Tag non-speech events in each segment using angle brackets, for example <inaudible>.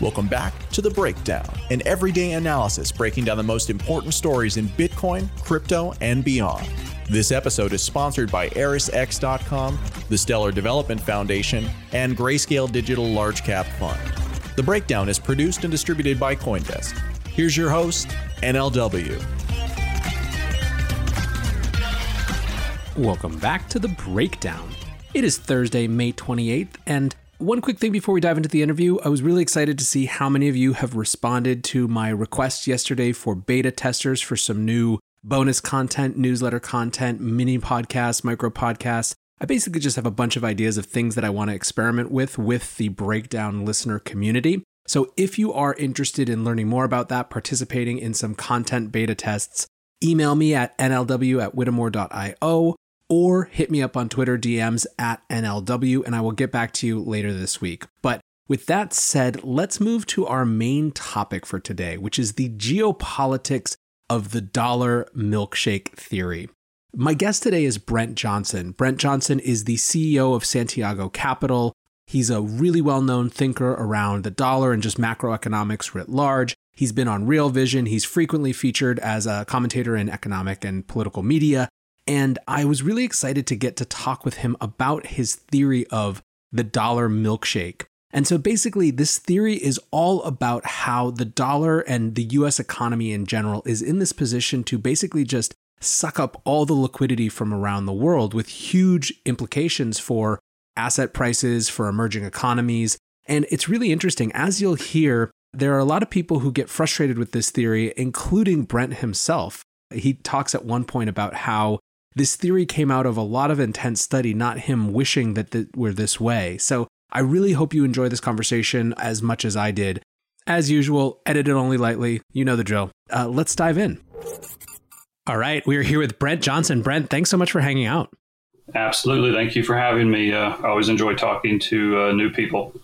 Welcome back to The Breakdown, an everyday analysis breaking down the most important stories in Bitcoin, crypto, and beyond. This episode is sponsored by ErisX.com, the Stellar Development Foundation, and Grayscale Digital Large Cap Fund. The Breakdown is produced and distributed by Coindesk. Here's your host, NLW. Welcome back to The Breakdown. It is Thursday, May 28th, and one quick thing before we dive into the interview. I was really excited to see how many of you have responded to my request yesterday for beta testers for some new bonus content, newsletter content, mini podcasts, micro podcasts. I basically just have a bunch of ideas of things that I want to experiment with with the breakdown listener community. So if you are interested in learning more about that, participating in some content beta tests, email me at nlw at whittemore.io or hit me up on Twitter DMs at NLW and I will get back to you later this week. But with that said, let's move to our main topic for today, which is the geopolitics of the dollar milkshake theory. My guest today is Brent Johnson. Brent Johnson is the CEO of Santiago Capital. He's a really well known thinker around the dollar and just macroeconomics writ large. He's been on Real Vision. He's frequently featured as a commentator in economic and political media. And I was really excited to get to talk with him about his theory of the dollar milkshake. And so basically, this theory is all about how the dollar and the US economy in general is in this position to basically just suck up all the liquidity from around the world with huge implications for asset prices, for emerging economies. And it's really interesting. As you'll hear, there are a lot of people who get frustrated with this theory, including Brent himself. He talks at one point about how this theory came out of a lot of intense study, not him wishing that th- we're this way. So I really hope you enjoy this conversation as much as I did. As usual, edited only lightly. You know the drill. Uh, let's dive in. All right, we are here with Brent Johnson. Brent, thanks so much for hanging out. Absolutely. Thank you for having me. Uh, I always enjoy talking to uh, new people.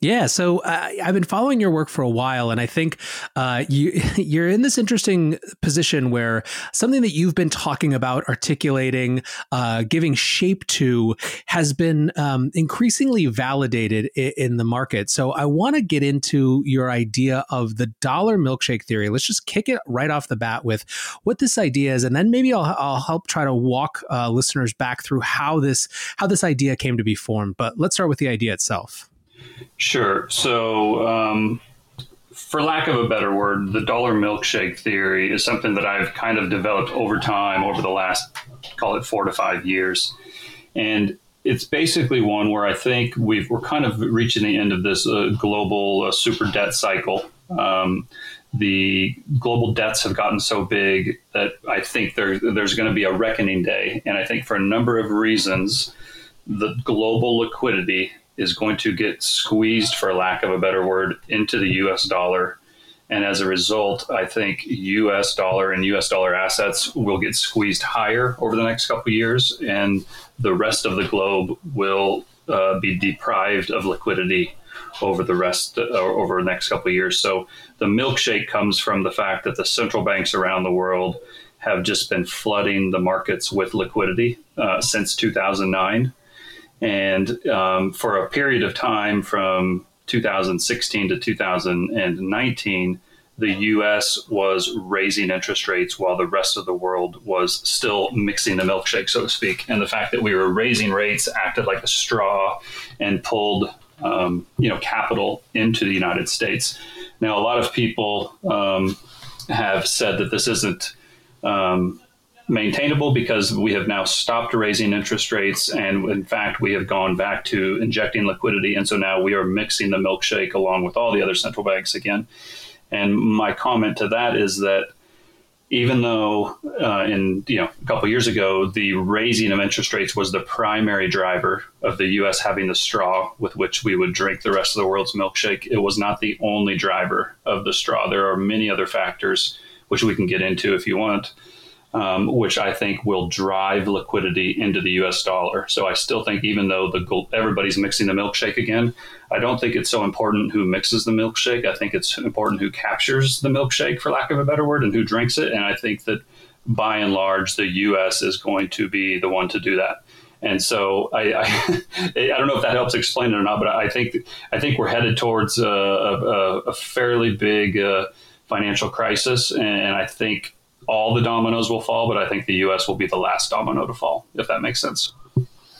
Yeah, so uh, I've been following your work for a while, and I think uh, you <laughs> you're in this interesting position where something that you've been talking about, articulating, uh, giving shape to, has been um, increasingly validated in, in the market. So I want to get into your idea of the dollar milkshake theory. Let's just kick it right off the bat with what this idea is, and then maybe I'll, I'll help try to walk uh, listeners back through how this how this idea came to be formed. But let's start with the idea itself. Sure. So, um, for lack of a better word, the dollar milkshake theory is something that I've kind of developed over time, over the last, call it four to five years. And it's basically one where I think we are kind of reaching the end of this uh, global uh, super debt cycle. Um, the global debts have gotten so big that I think there, there's going to be a reckoning day. And I think for a number of reasons, the global liquidity is going to get squeezed, for lack of a better word, into the US dollar. And as a result, I think US dollar and US dollar assets will get squeezed higher over the next couple years, and the rest of the globe will uh, be deprived of liquidity over the rest uh, over the next couple years. So the milkshake comes from the fact that the central banks around the world have just been flooding the markets with liquidity uh, since 2009. And um, for a period of time from 2016 to 2019, the US was raising interest rates while the rest of the world was still mixing the milkshake, so to speak. And the fact that we were raising rates acted like a straw and pulled um, you know capital into the United States. Now, a lot of people um, have said that this isn't um, maintainable because we have now stopped raising interest rates, and in fact, we have gone back to injecting liquidity, and so now we are mixing the milkshake along with all the other central banks again. And my comment to that is that even though uh, in you know a couple years ago the raising of interest rates was the primary driver of the U.S. having the straw with which we would drink the rest of the world's milkshake, it was not the only driver of the straw. There are many other factors which we can get into if you want um, which I think will drive liquidity into the U.S. dollar. So I still think, even though the everybody's mixing the milkshake again, I don't think it's so important who mixes the milkshake. I think it's important who captures the milkshake, for lack of a better word, and who drinks it. And I think that by and large, the U.S. is going to be the one to do that. And so I, I, <laughs> I, don't know if that helps explain it or not, but I think I think we're headed towards a, a, a fairly big uh, financial crisis, and I think all the dominoes will fall, but I think the U.S. will be the last domino to fall, if that makes sense.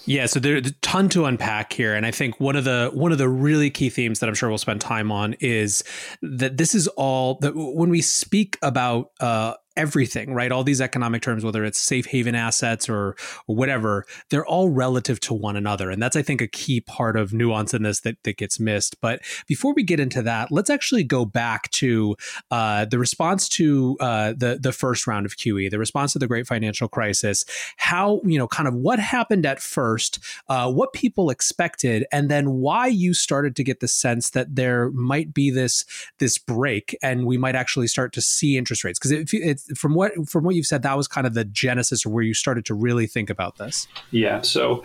Yeah, so there's a ton to unpack here, and I think one of the one of the really key themes that I'm sure we'll spend time on is that this is all that when we speak about uh, everything, right? All these economic terms, whether it's safe haven assets or, or whatever, they're all relative to one another. And that's, I think, a key part of nuance in this that, that gets missed. But before we get into that, let's actually go back to uh, the response to uh, the, the first round of QE, the response to the great financial crisis, how, you know, kind of what happened at first, uh, what people expected, and then why you started to get the sense that there might be this, this break and we might actually start to see interest rates. Because it, it's from what from what you've said, that was kind of the genesis or where you started to really think about this. Yeah. So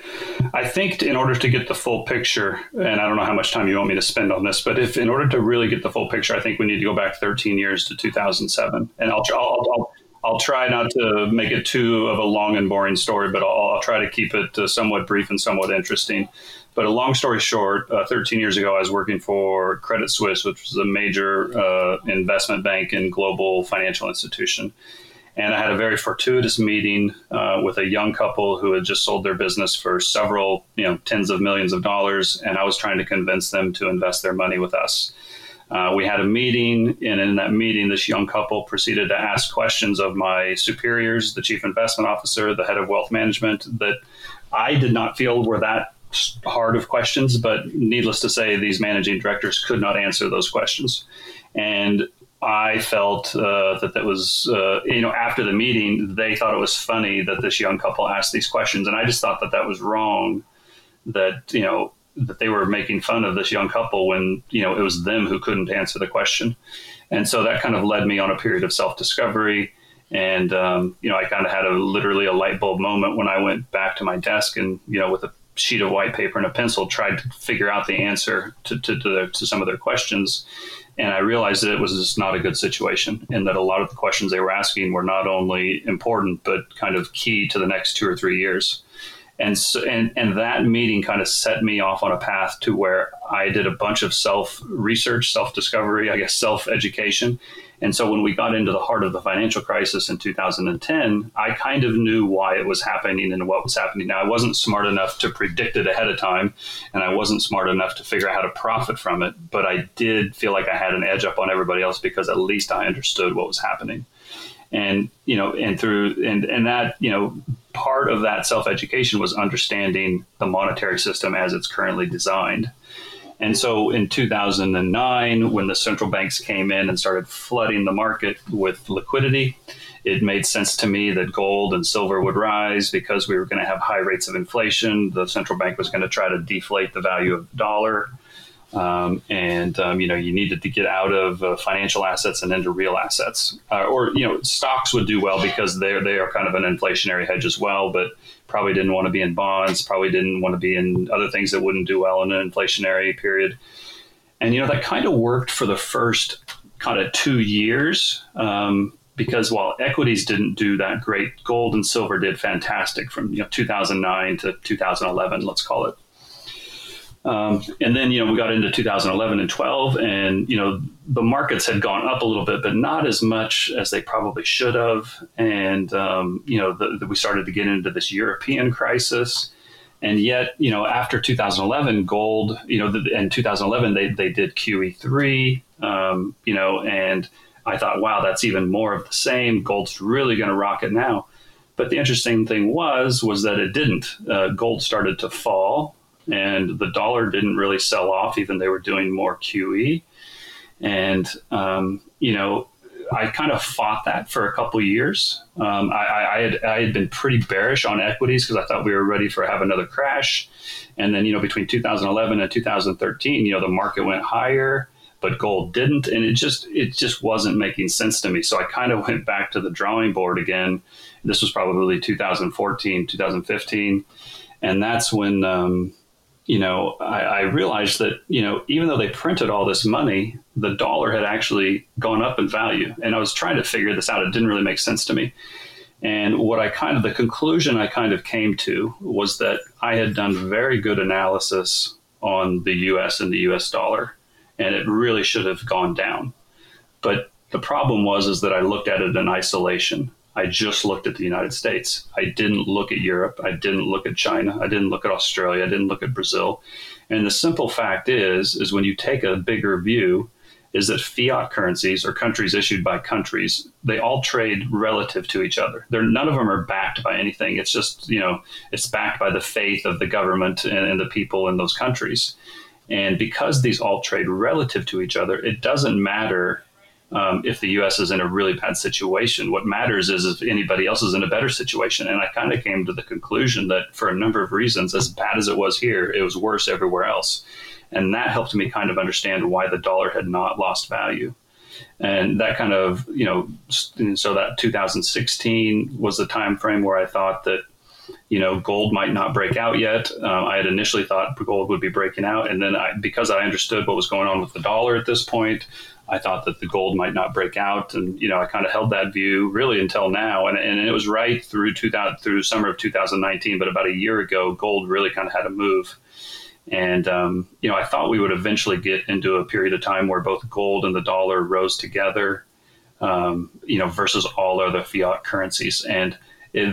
I think in order to get the full picture, and I don't know how much time you want me to spend on this, but if in order to really get the full picture, I think we need to go back 13 years to 2007, and I'll I'll, I'll, I'll try not to make it too of a long and boring story, but I'll, I'll try to keep it uh, somewhat brief and somewhat interesting. But a long story short, uh, 13 years ago, I was working for Credit Suisse, which was a major uh, investment bank and global financial institution. And I had a very fortuitous meeting uh, with a young couple who had just sold their business for several, you know, tens of millions of dollars. And I was trying to convince them to invest their money with us. Uh, we had a meeting, and in that meeting, this young couple proceeded to ask questions of my superiors, the chief investment officer, the head of wealth management, that I did not feel were that hard of questions, but needless to say, these managing directors could not answer those questions. And I felt uh, that that was, uh, you know, after the meeting, they thought it was funny that this young couple asked these questions. And I just thought that that was wrong, that, you know, that they were making fun of this young couple when, you know, it was them who couldn't answer the question. And so that kind of led me on a period of self discovery. And, um, you know, I kind of had a literally a light bulb moment when I went back to my desk and, you know, with a sheet of white paper and a pencil tried to figure out the answer to, to, to, to some of their questions. And I realized that it was just not a good situation, and that a lot of the questions they were asking were not only important, but kind of key to the next two or three years. And, so, and, and that meeting kind of set me off on a path to where I did a bunch of self research, self discovery, I guess self education, and so when we got into the heart of the financial crisis in 2010, I kind of knew why it was happening and what was happening. Now, I wasn't smart enough to predict it ahead of time, and I wasn't smart enough to figure out how to profit from it, but I did feel like I had an edge up on everybody else because at least I understood what was happening. And, you know, and through, and, and that, you know, part of that self education was understanding the monetary system as it's currently designed and so in 2009, when the central banks came in and started flooding the market with liquidity, it made sense to me that gold and silver would rise because we were going to have high rates of inflation. The central bank was going to try to deflate the value of the dollar. Um, and um, you know you needed to get out of uh, financial assets and into real assets, uh, or you know stocks would do well because they they are kind of an inflationary hedge as well. But probably didn't want to be in bonds, probably didn't want to be in other things that wouldn't do well in an inflationary period. And, you know, that kind of worked for the first kind of two years um, because while equities didn't do that great, gold and silver did fantastic from, you know, 2009 to 2011, let's call it. Um, and then, you know, we got into 2011 and 12, and, you know, the markets had gone up a little bit, but not as much as they probably should have. And, um, you know, the, the, we started to get into this European crisis. And yet, you know, after 2011, gold, you know, in 2011, they, they did QE3, um, you know, and I thought, wow, that's even more of the same. Gold's really going to rock it now. But the interesting thing was, was that it didn't. Uh, gold started to fall and the dollar didn't really sell off, even they were doing more QE. And, um, you know, I kind of fought that for a couple years. Um, I, I, had, I had been pretty bearish on equities because I thought we were ready for have another crash. And then, you know, between 2011 and 2013, you know, the market went higher, but gold didn't. And it just, it just wasn't making sense to me. So I kind of went back to the drawing board again. This was probably 2014, 2015. And that's when, um, you know, I, I, realized that, you know, even though they printed all this money, the dollar had actually gone up in value. And I was trying to figure this out. It didn't really make sense to me. And what I kind of, the conclusion I kind of came to was that I had done very good analysis on the US and the US dollar, and it really should have gone down. But the problem was is that I looked at it in isolation. I just looked at the United States. I didn't look at Europe. I didn't look at China. I didn't look at Australia. I didn't look at Brazil. And the simple fact is, is when you take a bigger view, is that fiat currencies or countries issued by countries, they all trade relative to each other. They're, none of them are backed by anything. It's just, you know, it's backed by the faith of the government and, and the people in those countries. And because these all trade relative to each other, it doesn't matter um, if the U.S. is in a really bad situation. What matters is if anybody else is in a better situation. And I kind of came to the conclusion that for a number of reasons, as bad as it was here, it was worse everywhere else. And that helped me kind of understand why the dollar had not lost value. And that kind of, you know, so that 2016 was the time frame where I thought that you know, gold might not break out yet. Um, I had initially thought gold would be breaking out, and then I, because I understood what was going on with the dollar at this point, I thought that the gold might not break out, and you know I kind of held that view really until now, and, and it was right through 2000 through summer of 2019. But about a year ago, gold really kind of had a move, and um, you know I thought we would eventually get into a period of time where both gold and the dollar rose together, um, you know, versus all other fiat currencies, and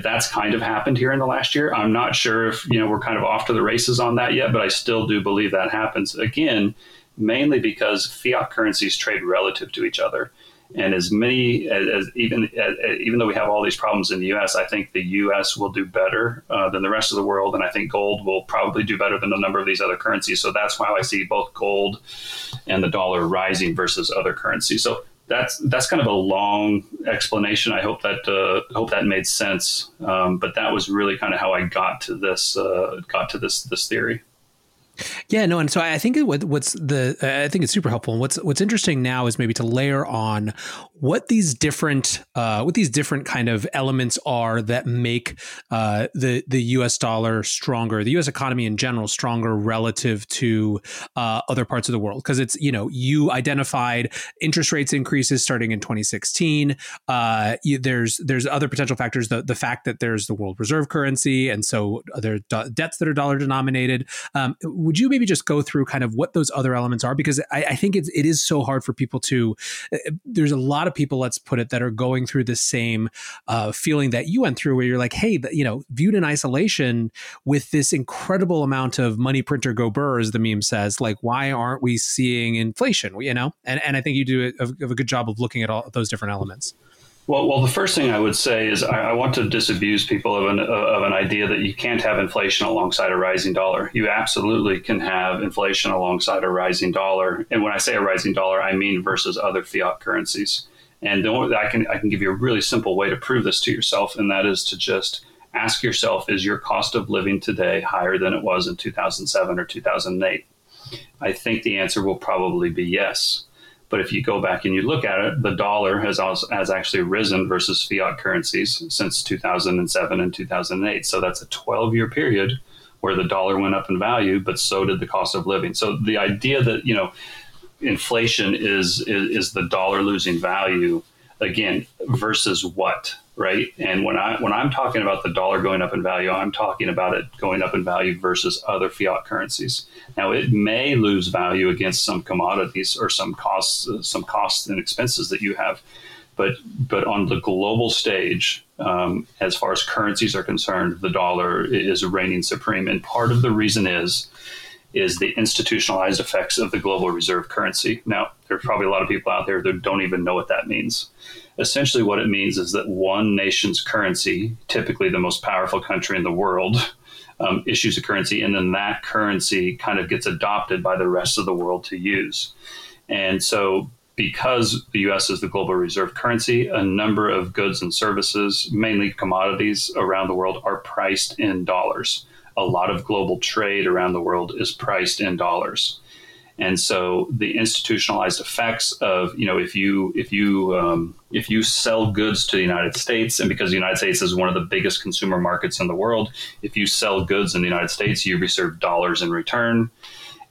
that's kind of happened here in the last year. I'm not sure if you know we're kind of off to the races on that yet, but I still do believe that happens again mainly because fiat currencies trade relative to each other. And as many as, as even as, even though we have all these problems in the U.S., I think the U.S. will do better uh, than the rest of the world, and I think gold will probably do better than a number of these other currencies. So that's why I see both gold and the dollar rising versus other currencies. So that's that's kind of a long explanation. I hope that uh, hope that made sense. Um, but that was really kind of how I got to this uh, got to this this theory. Yeah, no, and so I think what's the I think it's super helpful. And what's what's interesting now is maybe to layer on what these different uh, what these different kind of elements are that make uh, the the U.S. dollar stronger, the U.S. economy in general stronger relative to uh, other parts of the world. Because it's you know you identified interest rates increases starting in 2016. Uh, you, there's there's other potential factors. The the fact that there's the world reserve currency, and so there are debts that are dollar denominated. Um, would you maybe just go through kind of what those other elements are? Because I, I think it's, it is so hard for people to. Uh, there's a lot of people, let's put it, that are going through the same uh, feeling that you went through, where you're like, hey, you know, viewed in isolation with this incredible amount of money printer go burr, as the meme says, like, why aren't we seeing inflation? You know, and and I think you do a, a good job of looking at all those different elements. Well, well, the first thing I would say is I, I, want to disabuse people of an of an idea that you can't have inflation alongside a rising dollar. You absolutely can have inflation alongside a rising dollar, and when I say a rising dollar, I mean versus other fiat currencies. And I can I can give you a really simple way to prove this to yourself, and that is to just ask yourself: Is your cost of living today higher than it was in 2007 or 2008? I think the answer will probably be yes. But if you go back and you look at it, the dollar has also, has actually risen versus fiat currencies since 2007 and 2008. So that's a 12 year period where the dollar went up in value, but so did the cost of living. So the idea that you know inflation is is, is the dollar losing value. Again, versus what, right? And when I when I'm talking about the dollar going up in value, I'm talking about it going up in value versus other fiat currencies. Now, it may lose value against some commodities or some costs, some costs and expenses that you have, but but on the global stage, um, as far as currencies are concerned, the dollar is reigning supreme, and part of the reason is is the institutionalized effects of the global reserve currency. Now, there's probably a lot of people out there that don't even know what that means. Essentially, what it means is that one nation's currency, typically the most powerful country in the world, um, issues a currency, and then that currency kind of gets adopted by the rest of the world to use. And so, because the US is the global reserve currency, a number of goods and services, mainly commodities around the world, are priced in dollars a lot of global trade around the world is priced in dollars. And so the institutionalized effects of you know if you if you um, if you sell goods to the United States and because the United States is one of the biggest consumer markets in the world, if you sell goods in the United States, you receive dollars in return.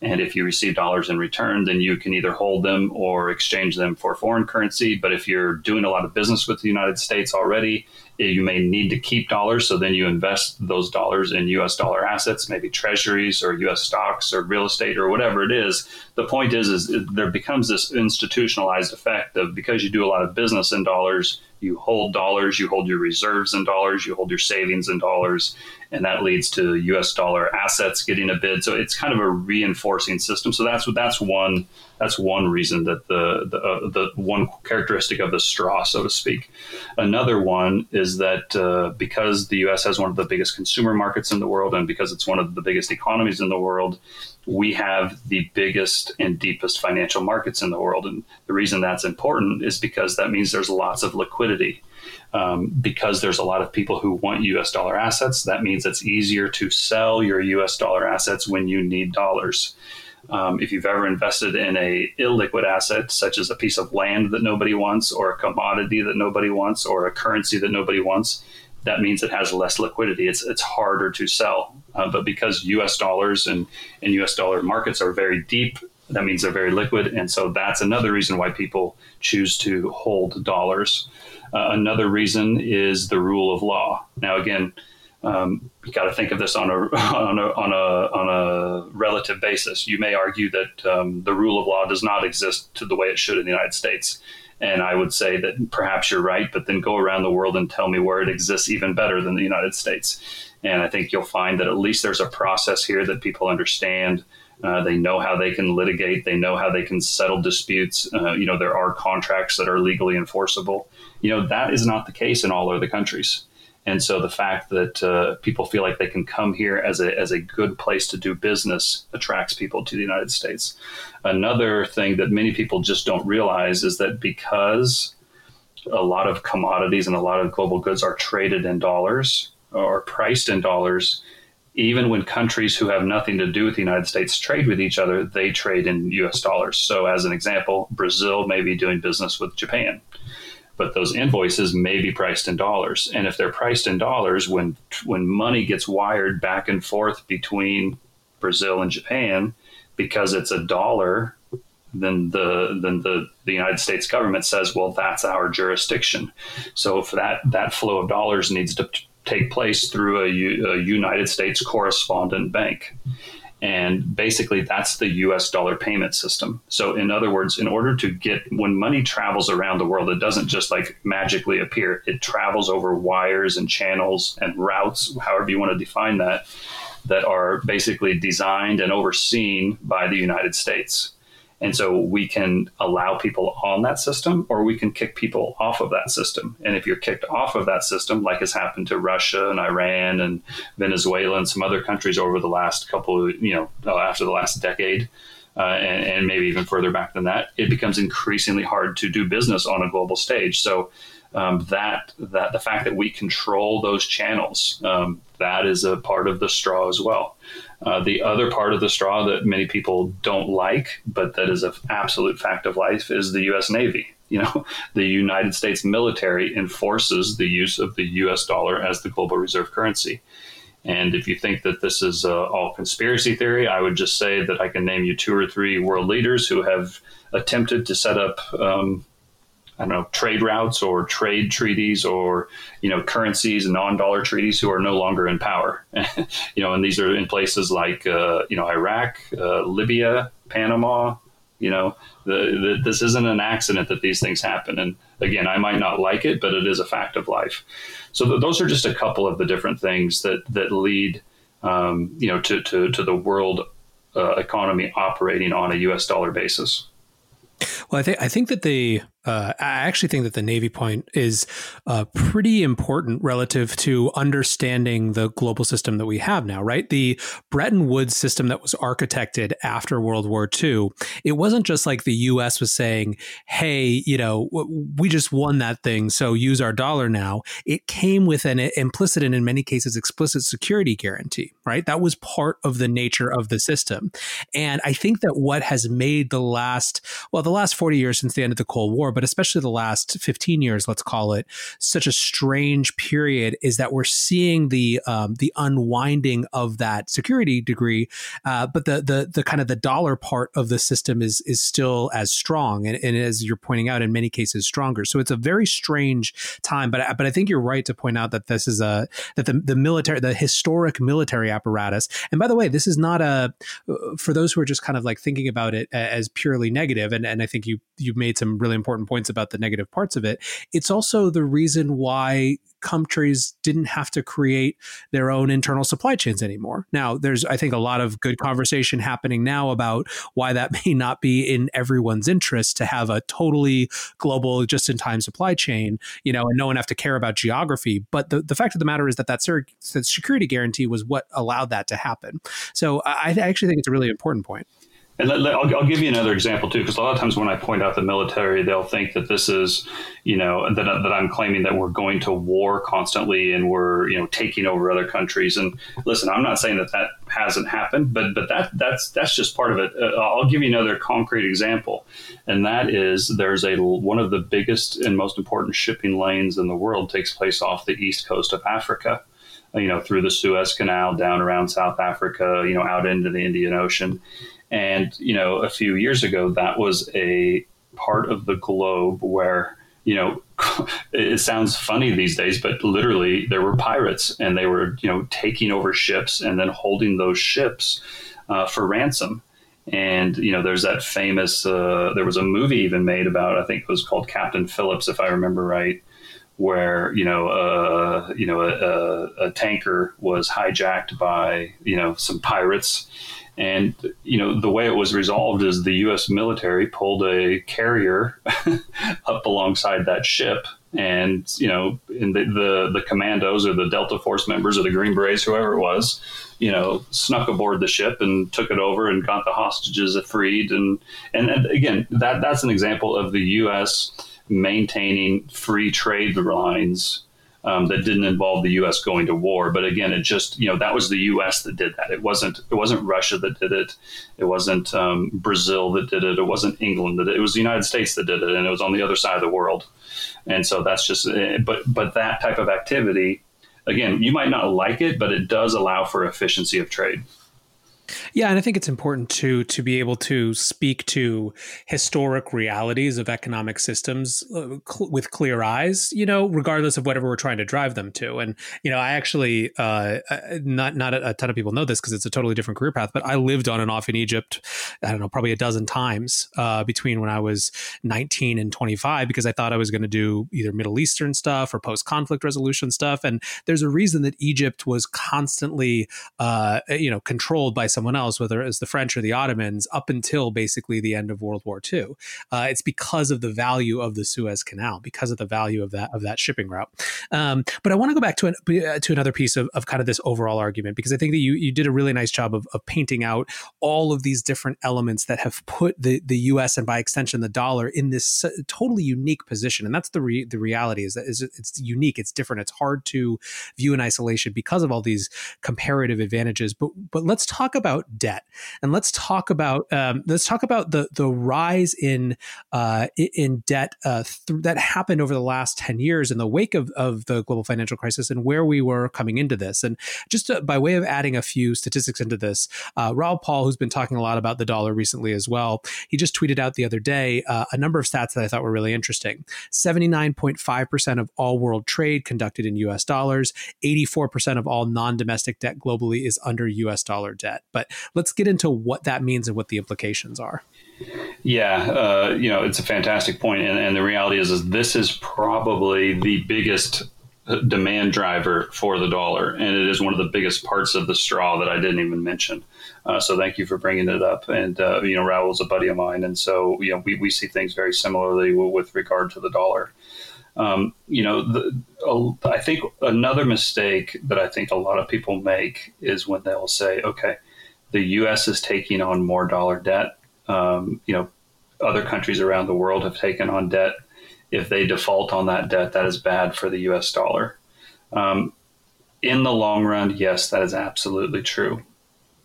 And if you receive dollars in return, then you can either hold them or exchange them for foreign currency. But if you're doing a lot of business with the United States already, you may need to keep dollars. So then you invest those dollars in US dollar assets, maybe treasuries or US stocks or real estate or whatever it is. The point is, is there becomes this institutionalized effect of because you do a lot of business in dollars, you hold dollars, you hold your reserves in dollars, you hold your savings in dollars, and that leads to US dollar assets getting a bid. So it's kind of a reinforcing system. So that's that's one that's one reason that the the, uh, the one characteristic of the straw, so to speak. Another one is that uh, because the U.S. has one of the biggest consumer markets in the world, and because it's one of the biggest economies in the world, we have the biggest and deepest financial markets in the world. And the reason that's important is because that means there's lots of liquidity. Um, because there's a lot of people who want US dollar assets, that means it's easier to sell your US dollar assets when you need dollars. Um, if you've ever invested in a illiquid asset, such as a piece of land that nobody wants, or a commodity that nobody wants, or a currency that nobody wants, that means it has less liquidity. It's it's harder to sell. Uh, but because U.S. dollars and, and U.S. dollar markets are very deep, that means they're very liquid, and so that's another reason why people choose to hold dollars. Uh, another reason is the rule of law. Now, again, um, you got to think of this on a, <laughs> on a on a on a relative basis. You may argue that um, the rule of law does not exist to the way it should in the United States, and I would say that perhaps you're right. But then go around the world and tell me where it exists even better than the United States. And I think you'll find that at least there's a process here that people understand. Uh, they know how they can litigate. They know how they can settle disputes. Uh, you know, there are contracts that are legally enforceable. You know, that is not the case in all other countries. And so the fact that uh, people feel like they can come here as a, as a good place to do business attracts people to the United States. Another thing that many people just don't realize is that because a lot of commodities and a lot of global goods are traded in dollars or priced in dollars, even when countries who have nothing to do with the United States trade with each other, they trade in US dollars. So, as an example, Brazil may be doing business with Japan but those invoices may be priced in dollars. And if they're priced in dollars, when when money gets wired back and forth between Brazil and Japan, because it's a dollar, then the then the, the United States government says, well, that's our jurisdiction. So if that that flow of dollars needs to take place through a, a United States correspondent bank. And basically, that's the US dollar payment system. So, in other words, in order to get when money travels around the world, it doesn't just like magically appear, it travels over wires and channels and routes, however you want to define that, that are basically designed and overseen by the United States. And so we can allow people on that system or we can kick people off of that system. And if you're kicked off of that system, like has happened to Russia and Iran and Venezuela and some other countries over the last couple, of, you know, uh, after the last decade, uh, and, and, maybe even further back than that, it becomes increasingly hard to do business on a global stage. So um, that that the fact that we control those channels, um, that is a part of the straw as well. Uh, the other part of the straw that many people don't like, but that is an absolute fact of life, is the U.S. Navy. You know, <laughs> the United States military enforces the use of the U.S. dollar as the global reserve currency. And if you think that this is uh, all conspiracy theory, I would just say that I can name you two or three world leaders who have attempted to set up um, I don't know trade routes or trade treaties or you know currencies and non-dollar treaties who are no longer in power. <laughs> you know, and these are in places like uh, you know Iraq, uh, Libya, Panama. You know, the, the, this isn't an accident that these things happen. And again, I might not like it, but it is a fact of life. So th- those are just a couple of the different things that that lead um, you know to, to to the world uh, economy operating on a U.S. dollar basis. Well, I think I think that the uh, I actually think that the Navy point is uh, pretty important relative to understanding the global system that we have now, right? The Bretton Woods system that was architected after World War II, it wasn't just like the US was saying, hey, you know, we just won that thing, so use our dollar now. It came with an implicit and in many cases explicit security guarantee, right? That was part of the nature of the system. And I think that what has made the last, well, the last 40 years since the end of the Cold War, but especially the last 15 years, let's call it, such a strange period is that we're seeing the um, the unwinding of that security degree, uh, but the the the kind of the dollar part of the system is is still as strong, and, and as you're pointing out, in many cases stronger. So it's a very strange time, but but I think you're right to point out that this is a that the the military, the historic military apparatus, and by the way, this is not a for those who are just kind of like thinking about it as purely negative, and and I think you you made some really important points about the negative parts of it. It's also the reason why countries didn't have to create their own internal supply chains anymore. Now, there's, I think, a lot of good conversation happening now about why that <laughs> may not be in everyone's interest to have a totally global, just in time supply chain, you know, and no one have to care about geography. But the, the fact of the matter is that that, that security guarantee was what allowed that to happen. So I, I actually think it's a really important point. And I'll, I'll, give you another example too, because a lot of times when I point out the military, they'll think that this is, you know, that, that I'm claiming that we're going to war constantly and we're, you know, taking over other countries. And listen, I'm not saying that that hasn't happened, but but that that's that's just part of it. Uh, I'll give you another concrete example, and that is there's a one of the biggest and most important shipping lanes in the world takes place off the east coast of Africa you know, through the Suez Canal, down around South Africa, you know, out into the Indian Ocean. And, you know, a few years ago, that was a part of the globe where, you know, <laughs> it sounds funny these days, but literally there were pirates and they were, you know, taking over ships and then holding those ships uh, for ransom. And, you know, there's that famous, uh, there was a movie even made about, I think it was called Captain Phillips, if I remember right where you know uh, you know a, a, tanker was hijacked by you know some pirates and you know the way it was resolved is the U.S. military pulled a carrier <laughs> up alongside that ship, and you know, in the, the, the commandos or the Delta Force members or the Green Berets, whoever it was, you know, snuck aboard the ship and took it over and got the hostages freed. And and, and again, that that's an example of the U.S. maintaining free trade lines um, that didn't involve the U.S. going to war. But again, it just you know that was the U.S. that did that. It wasn't it wasn't Russia that did it. It wasn't um, Brazil that did it. It wasn't England that it. It was the United States that did it, and it was on the other side of the world. And so that's just eh, but but that type of activity, again, you might not like it, but it does allow for efficiency of trade. Yeah, and I think it's important to to be able to speak to historic realities of economic systems uh, with clear eyes, you know, regardless of whatever we're trying to drive them to. And you know, I actually uh, uh not not a, ton of people know this because it's a totally different career path, but I lived on and off in Egypt. I don't know, probably a dozen times uh, between when I was 19 and 25 because I thought I was going to do either Middle Eastern stuff or post conflict resolution stuff. And there's a reason that Egypt was constantly, uh, you know, controlled by some someone else, whether it was the French or the Ottomans, up until basically the end of World War II. Uh, it's because of the value of the Suez Canal, because of the value of that of that shipping route. Um, but I want to go back to an, uh, to another piece of, of kind of this overall argument because I think that you you did a really nice job of, of painting out all of these different elements that have put the the U.S. and by extension the dollar in this totally unique position, and that's the re, the reality is that is it's unique, it's different, it's hard to view in isolation because of all these comparative advantages. But but let's talk about about debt, and let's talk about um, let's talk about the the rise in uh, in debt uh, th- that happened over the last ten years in the wake of, of the global financial crisis and where we were coming into this. And just to, by way of adding a few statistics into this, uh, Raoul Pal, who's been talking a lot about the dollar recently as well, he just tweeted out the other day uh, a number of stats that I thought were really interesting. Seventy nine point five percent of all world trade conducted in U.S. dollars. Eighty four percent of all non domestic debt globally is under US dollar debt. But let's get into what that means and what the implications are. Yeah, uh, you know, it's a fantastic point, and, and the reality is, is this is probably the biggest uh, demand driver for the dollar, and it is one of the biggest parts of the straw that I didn't even mention. Uh, so thank you for bringing it up. And uh, you know, Raoul's a buddy of mine, and so you know, we, we see things very similarly with regard to the dollar. Um, you know, the, uh, I think another mistake that I think a lot of people make is when they'll say, okay, the U.S. is taking on more dollar debt. Um, you know, other countries around the world have taken on debt. If they default on that debt, that is bad for the U.S. dollar. Um, in the long run, yes, that is absolutely true.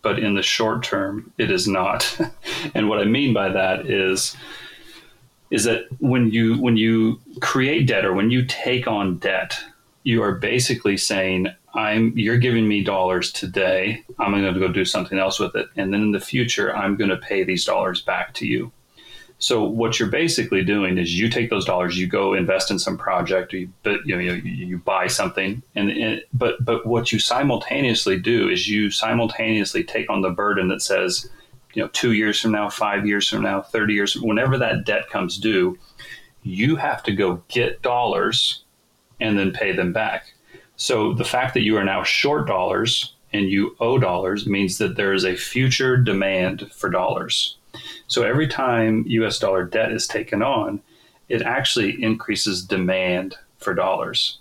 But in the short term, it is not. <laughs> and what I mean by that is, is that when you when you create debt or when you take on debt, you are basically saying, I'm you're giving me dollars today. I'm going to go do something else with it, and then in the future, I'm going to pay these dollars back to you. So what you're basically doing is you take those dollars, you go invest in some project, or you you know you, you buy something, and, and but but what you simultaneously do is you simultaneously take on the burden that says you know, two years from now, five years from now, 30 years, whenever that debt comes due, you have to go get dollars and then pay them back. So the fact that you are now short dollars and you owe dollars means that there is a future demand for dollars. So every time US dollar debt is taken on, it actually increases demand for dollars.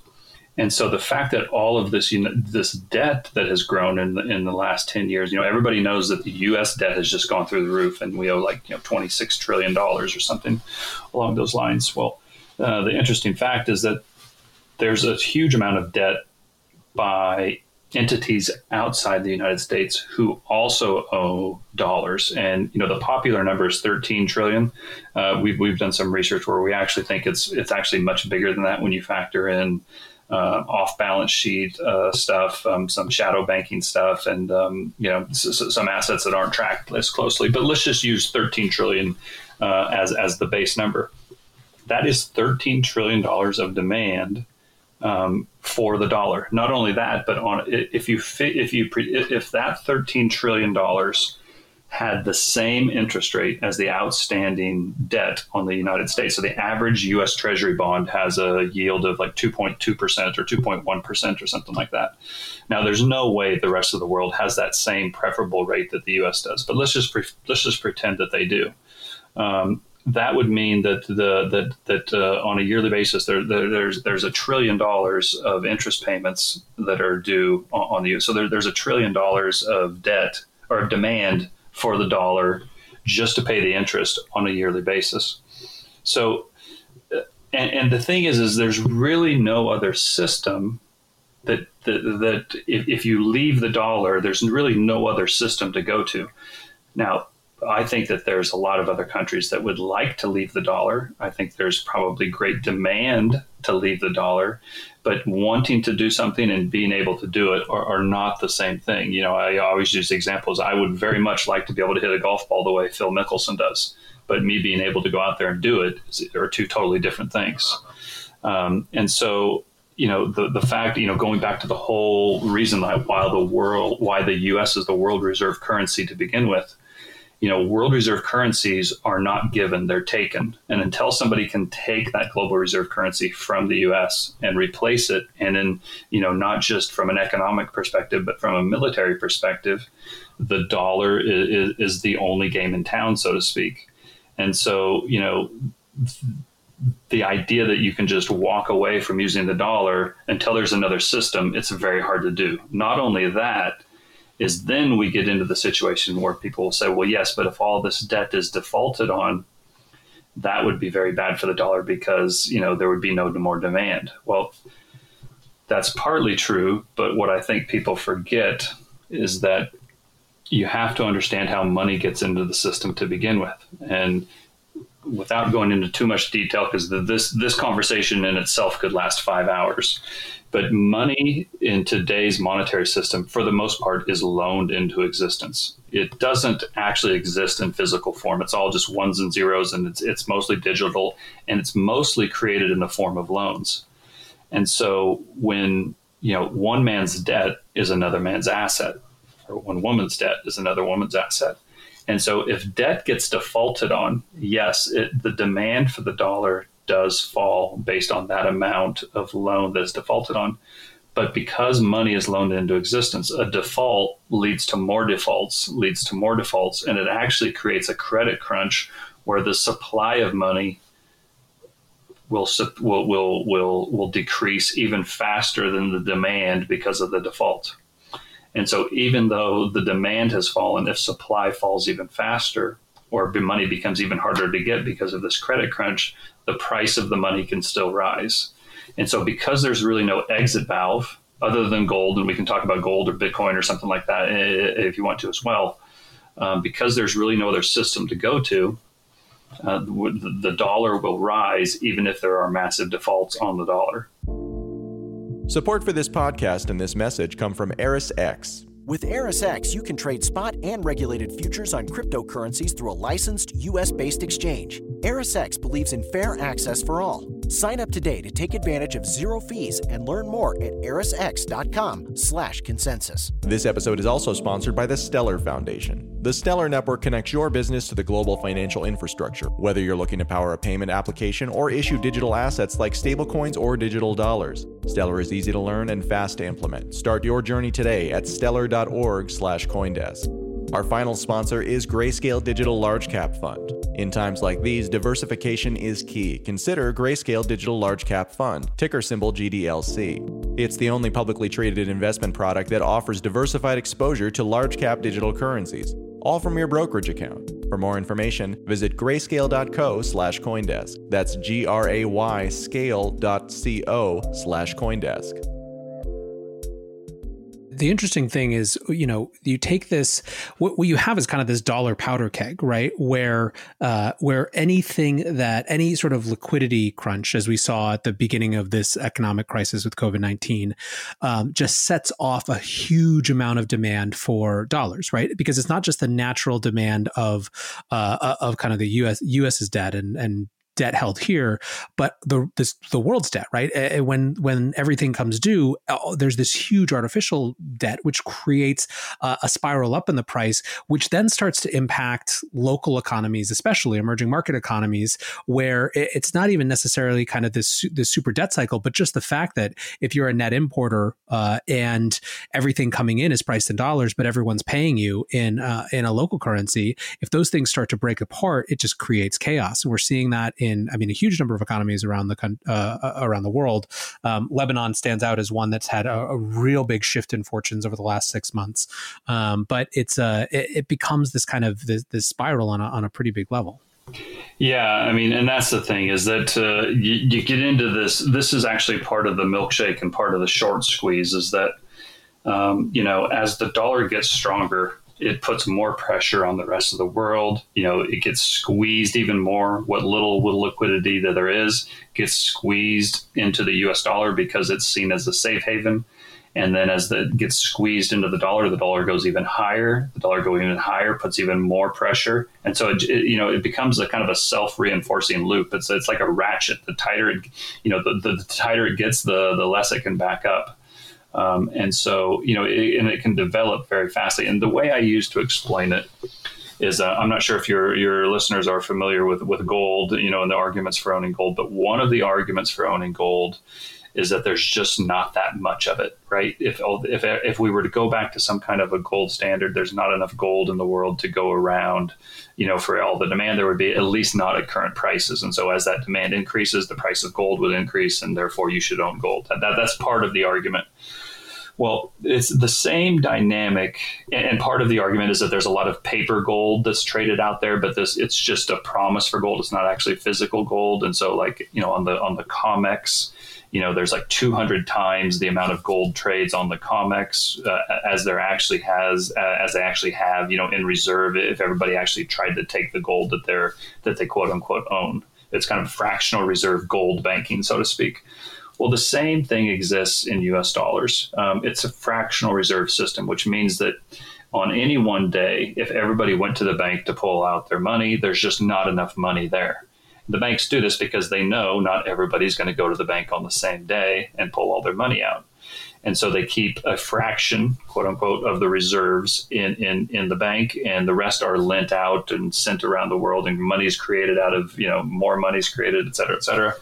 And so the fact that all of this, you know, this debt that has grown in the, in the last 10 years, you know, everybody knows that the U.S. debt has just gone through the roof and we owe like, you know, $26 trillion or something along those lines. Well, uh, the interesting fact is that there's a huge amount of debt by entities outside the United States who also owe dollars. And you know the popular number is 13 trillion. Uh, we've we've done some research where we actually think it's it's actually much bigger than that when you factor in uh, off balance sheet uh, stuff, um, some shadow banking stuff, and um, you know s- some assets that aren't tracked as closely. But let's just use 13 trillion uh, as as the base number. That is 13 trillion dollars of demand um, for the dollar. Not only that, but on if you if you if that 13 trillion dollars had the same interest rate as the outstanding debt on the United States. So the average US Treasury bond has a yield of like 2.2% or 2.1% or something like that. Now there's no way the rest of the world has that same preferable rate that the US does, but let's just pre- let's just pretend that they do. Um, that would mean that the that that uh, on a yearly basis there, there, there's there's a trillion dollars of interest payments that are due on, on the so there, there's a trillion dollars of debt or demand for the dollar just to pay the interest on a yearly basis. So, uh, and, and the thing is, is there's really no other system that that, that if, if you leave the dollar, there's really no other system to go to. Now, I think that there's a lot of other countries that would like to leave the dollar. I think there's probably great demand to leave the dollar, but wanting to do something and being able to do it are, are, not the same thing. You know, I always use examples. I would very much like to be able to hit a golf ball the way Phil Mickelson does, but me being able to go out there and do it are two totally different things. Um, and so, you know, the, the fact, you know, going back to the whole reason why the world, why the U.S. is the world reserve currency to begin with, you know, world reserve currencies are not given, they're taken. And until somebody can take that global reserve currency from the US and replace it, and then, you know, not just from an economic perspective, but from a military perspective, the dollar is, is the only game in town, so to speak. And so, you know, the idea that you can just walk away from using the dollar until there's another system, it's very hard to do. Not only that, is then we get into the situation where people will say, well, yes, but if all this debt is defaulted on, that would be very bad for the dollar because, you know, there would be no more demand. Well, that's partly true, but what I think people forget is that you have to understand how money gets into the system to begin with. And without going into too much detail, because this this conversation in itself could last five hours, but money in today's monetary system, for the most part, is loaned into existence. It doesn't actually exist in physical form. It's all just ones and zeros, and it's it's mostly digital, and it's mostly created in the form of loans. And so when you know one man's debt is another man's asset, or one woman's debt is another woman's asset. And so if debt gets defaulted on, yes, it, the demand for the dollar does fall based on that amount of loan that is defaulted on. But because money is loaned into existence, a default leads to more defaults, leads to more defaults, and it actually creates a credit crunch where the supply of money will will will will, will decrease even faster than the demand because of the default. And so, even though the demand has fallen, if supply falls even faster, or money becomes even harder to get because of this credit crunch, the price of the money can still rise. And so, because there's really no exit valve other than gold, and we can talk about gold or Bitcoin or something like that if you want to as well, um, because there's really no other system to go to, uh, the, the dollar will rise even if there are massive defaults on the dollar. Support for this podcast and this message come from ErisX. With ErisX, you can trade spot and regulated futures on cryptocurrencies through a licensed U.S. based exchange. ErisX believes in fair access for all. Sign up today to take advantage of zero fees and learn more at erisx.com slash consensus. This episode is also sponsored by the Stellar Foundation. The Stellar Network connects your business to the global financial infrastructure. Whether you're looking to power a payment application or issue digital assets like stablecoins or digital dollars, Stellar is easy to learn and fast to implement. Start your journey today at stellar.org slash coindesk. Our final sponsor is Grayscale Digital Large Cap Fund. In times like these, diversification is key. Consider Grayscale Digital Large Cap Fund, ticker symbol GDLC. It's the only publicly traded investment product that offers diversified exposure to large cap digital currencies, all from your brokerage account. For more information, visit grayscale.co slash Coindesk. That's G R A Y scale.co slash Coindesk the interesting thing is, you know, you take this. What, what you have is kind of this dollar powder keg, right? Where uh, where anything that any sort of liquidity crunch, as we saw at the beginning of this economic crisis with COVID nineteen, um, just sets off a huge amount of demand for dollars, right? Because it's not just the natural demand of uh, of kind of the U.S. U.S.'s debt and and debt held here, but the this, the world's debt, right? When when everything comes due, uh, there's this huge artificial debt which creates a spiral up in the price, which then starts to impact local economies, especially emerging market economies, where it's not even necessarily kind of this this super debt cycle, but just the fact that if you're a net importer uh, and everything coming in is priced in dollars, but everyone's paying you in uh, in a local currency, if those things start to break apart, it just creates chaos. We're seeing that I mean, a huge number of economies around the uh, uh, around the world. Um, Lebanon stands out as one that's had a, a, real big shift in fortunes over the last six months. Um, but it's uh, it, it, becomes this kind of this, this spiral on a, on a pretty big level. Yeah, I mean, and that's the thing is that uh, you, you, get into this. This is actually part of the milkshake and part of the short squeeze is that um, you know as the dollar gets stronger, it puts more pressure on the rest of the world. You know, it gets squeezed even more. What little liquidity that there is gets squeezed into the U.S. dollar because it's seen as a safe haven. And then as it gets squeezed into the dollar, the dollar goes even higher. The dollar going even higher puts even more pressure, and so it, it, you know it becomes a kind of a self-reinforcing loop. It's it's like a ratchet. The tighter it, you know, the, the, the tighter it gets, the the less it can back up. Um, and so, you know, it, and it can develop very fastly. And the way I use to explain it is uh, I'm not sure if your your listeners are familiar with with gold, you know, and the arguments for owning gold. But one of the arguments for owning gold is that there's just not that much of it, right? If if if we were to go back to some kind of a gold standard, there's not enough gold in the world to go around, you know, for all the demand. There would be at least not at current prices, and so as that demand increases, the price of gold would increase, and therefore you should own gold. That, that that's part of the argument. Well, it's the same dynamic, and part of the argument is that there's a lot of paper gold that's traded out there, but this it's just a promise for gold. It's not actually physical gold, and so like you know on the on the COMEX, you know, there's like 200 times the amount of gold trades on the COMEX uh, as there actually has, uh, as they actually have, you know, in reserve. If everybody actually tried to take the gold that they're that they quote unquote own, it's kind of fractional reserve gold banking, so to speak. Well, the same thing exists in U.S. dollars. Um, it's a fractional reserve system, which means that on any one day, if everybody went to the bank to pull out their money, there's just not enough money there. The banks do this because they know not everybody's going to go to the bank on the same day and pull all their money out. And so they keep a fraction, quote unquote, of the reserves in, in, in the bank, and the rest are lent out and sent around the world, and money is created out of, you know, more money is created, et cetera, et cetera.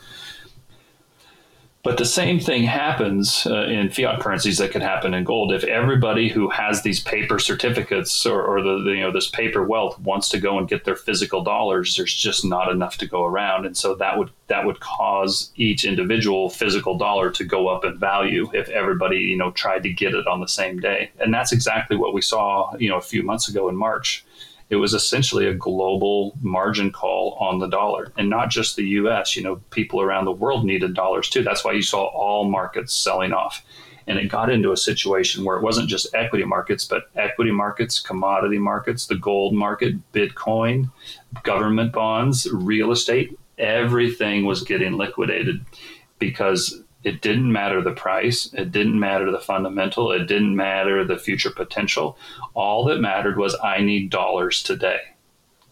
But the same thing happens uh, in fiat currencies that could happen in gold. If everybody who has these paper certificates or, or the, the, you know this paper wealth wants to go and get their physical dollars, there's just not enough to go around, and so that would that would cause each individual physical dollar to go up in value if everybody you know tried to get it on the same day. And that's exactly what we saw you know a few months ago in March it was essentially a global margin call on the dollar and not just the US. You know, people around the world needed dollars too. That's why you saw all markets selling off. And it got into a situation where it wasn't just equity markets, but equity markets, commodity markets, the gold market, Bitcoin, government bonds, real estate, everything was getting liquidated because it didn't matter the price. It didn't matter the fundamental. It didn't matter the future potential. All that mattered was I need dollars today.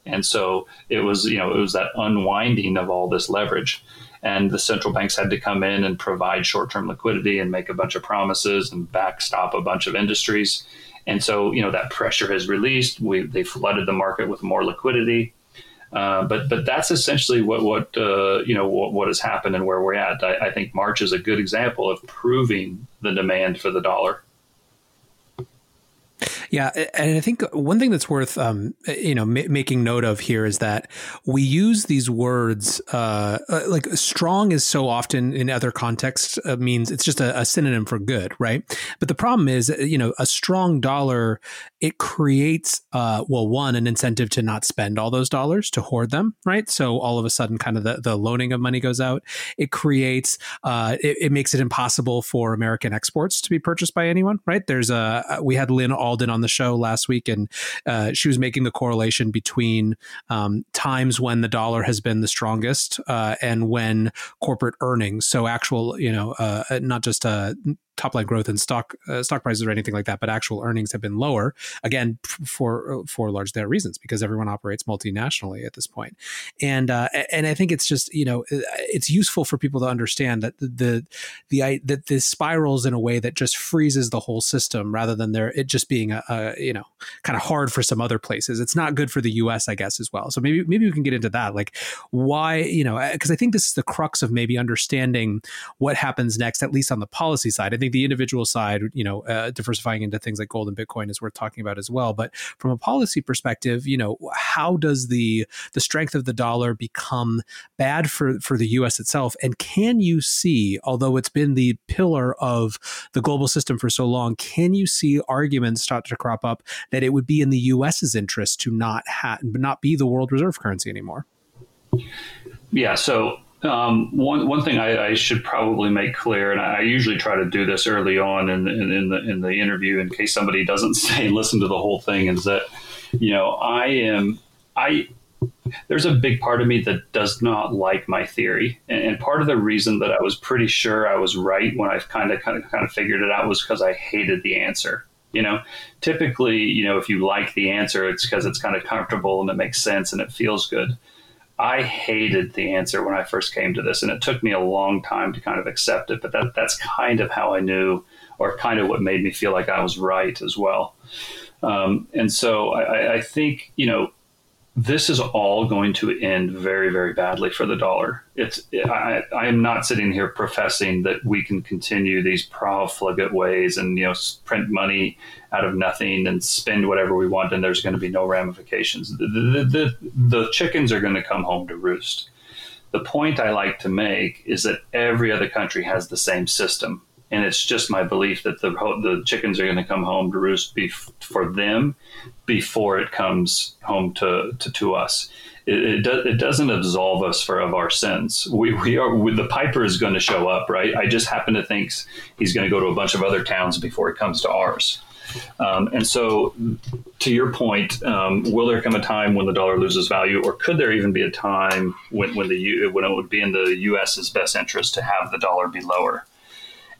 And so it was, you know, it was that unwinding of all this leverage. And the central banks had to come in and provide short term liquidity and make a bunch of promises and backstop a bunch of industries. And so, you know, that pressure has released. We, they flooded the market with more liquidity. Uh, but but that's essentially what what uh, you know what, what, has happened and where we're at. I, I think March is a good example of proving the demand for the dollar. Yeah, and I think one thing that's worth um, you know ma- making note of here is that we use these words uh, uh like strong is so often in other contexts uh, means it's just a, a, synonym for good, right? But the problem is you know a strong dollar it creates uh, well one an incentive to not spend all those dollars to hoard them, right? So all of a sudden, kind of the, the loaning of money goes out. It creates uh, it, it makes it impossible for American exports to be purchased by anyone, right? There's a we had Lyn Alden on the show last week, and uh, she was making the correlation between um, times when the dollar has been the strongest uh, and when corporate earnings, so actual, you know, uh, not just uh, top line growth in stock uh, stock prices or anything like that, but actual earnings have been lower. Again, for for large there reasons because everyone operates multinationally at this point, and uh, and I think it's just you know it's useful for people to understand that the the, the that this spirals in a way that just freezes the whole system rather than there it just being a, a you know kind of hard for some other places. It's not good for the U.S. I guess as well. So maybe maybe we can get into that, like why you know because I think this is the crux of maybe understanding what happens next, at least on the policy side. I think the individual side, you know, uh, diversifying into things like gold and Bitcoin is worth talking about as well. But from a policy perspective, you know, how does the the strength of the dollar become bad for for the U.S. itself? And can you see, although it's been the pillar of the global system for so long, can you see arguments start to crop up that it would be in the U.S.'s interest to not have not be the world reserve currency anymore? Yeah. So um, one one thing I, I, should probably make clear, and I usually try to do this early on in, in, in, the in the interview, in case somebody doesn't <laughs> say listen to the whole thing, is that you know I am I there's a big part of me that does not like my theory, and, and part of the reason that I was pretty sure I was right when I kind of kind of kind of figured it out was because I hated the answer. You know, typically, you know, if you like the answer, it's because it's kind of comfortable and it makes sense and it feels good I hated the answer when I first came to this, and it took me a long time to kind of accept it. But that that's kind of how I knew, or kind of what made me feel like I was right as well. Um, and so I, I think you know this is all going to end very, very badly for the dollar. It's I, I am not sitting here professing that we can continue these profligate ways and you know print money out of nothing and spend whatever we want and there's going to be no ramifications. The, the, the, the chickens are going to come home to roost. The point I like to make is that every other country has the same system and it's just my belief that the the chickens are going to come home to roost bef- for them before it comes home to to, to us. It, it, do, it doesn't absolve us for of our sins. We, we are the piper is going to show up, right? I just happen to think he's going to go to a bunch of other towns before he comes to ours. Um, and so, to your point, um, will there come a time when the dollar loses value, or could there even be a time when, when the when it would be in the U.S.'s best interest to have the dollar be lower?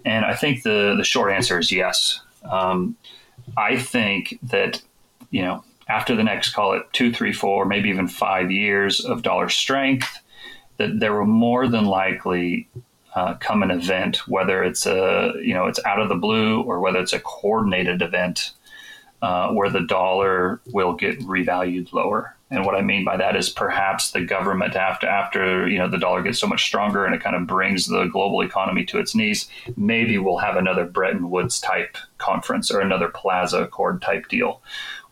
And I think the the short answer is yes. Um, I think that you know after the next call it two, three, four, maybe even five years of dollar strength, that there will more than likely uh, come an event, whether it's a you know it's out of the blue or whether it's a coordinated event, uh, where the dollar will get revalued lower. And what I mean by that is perhaps the government after after you know the dollar gets so much stronger and it kind of brings the global economy to its knees, maybe we'll have another Bretton Woods type conference or another Plaza Accord type deal,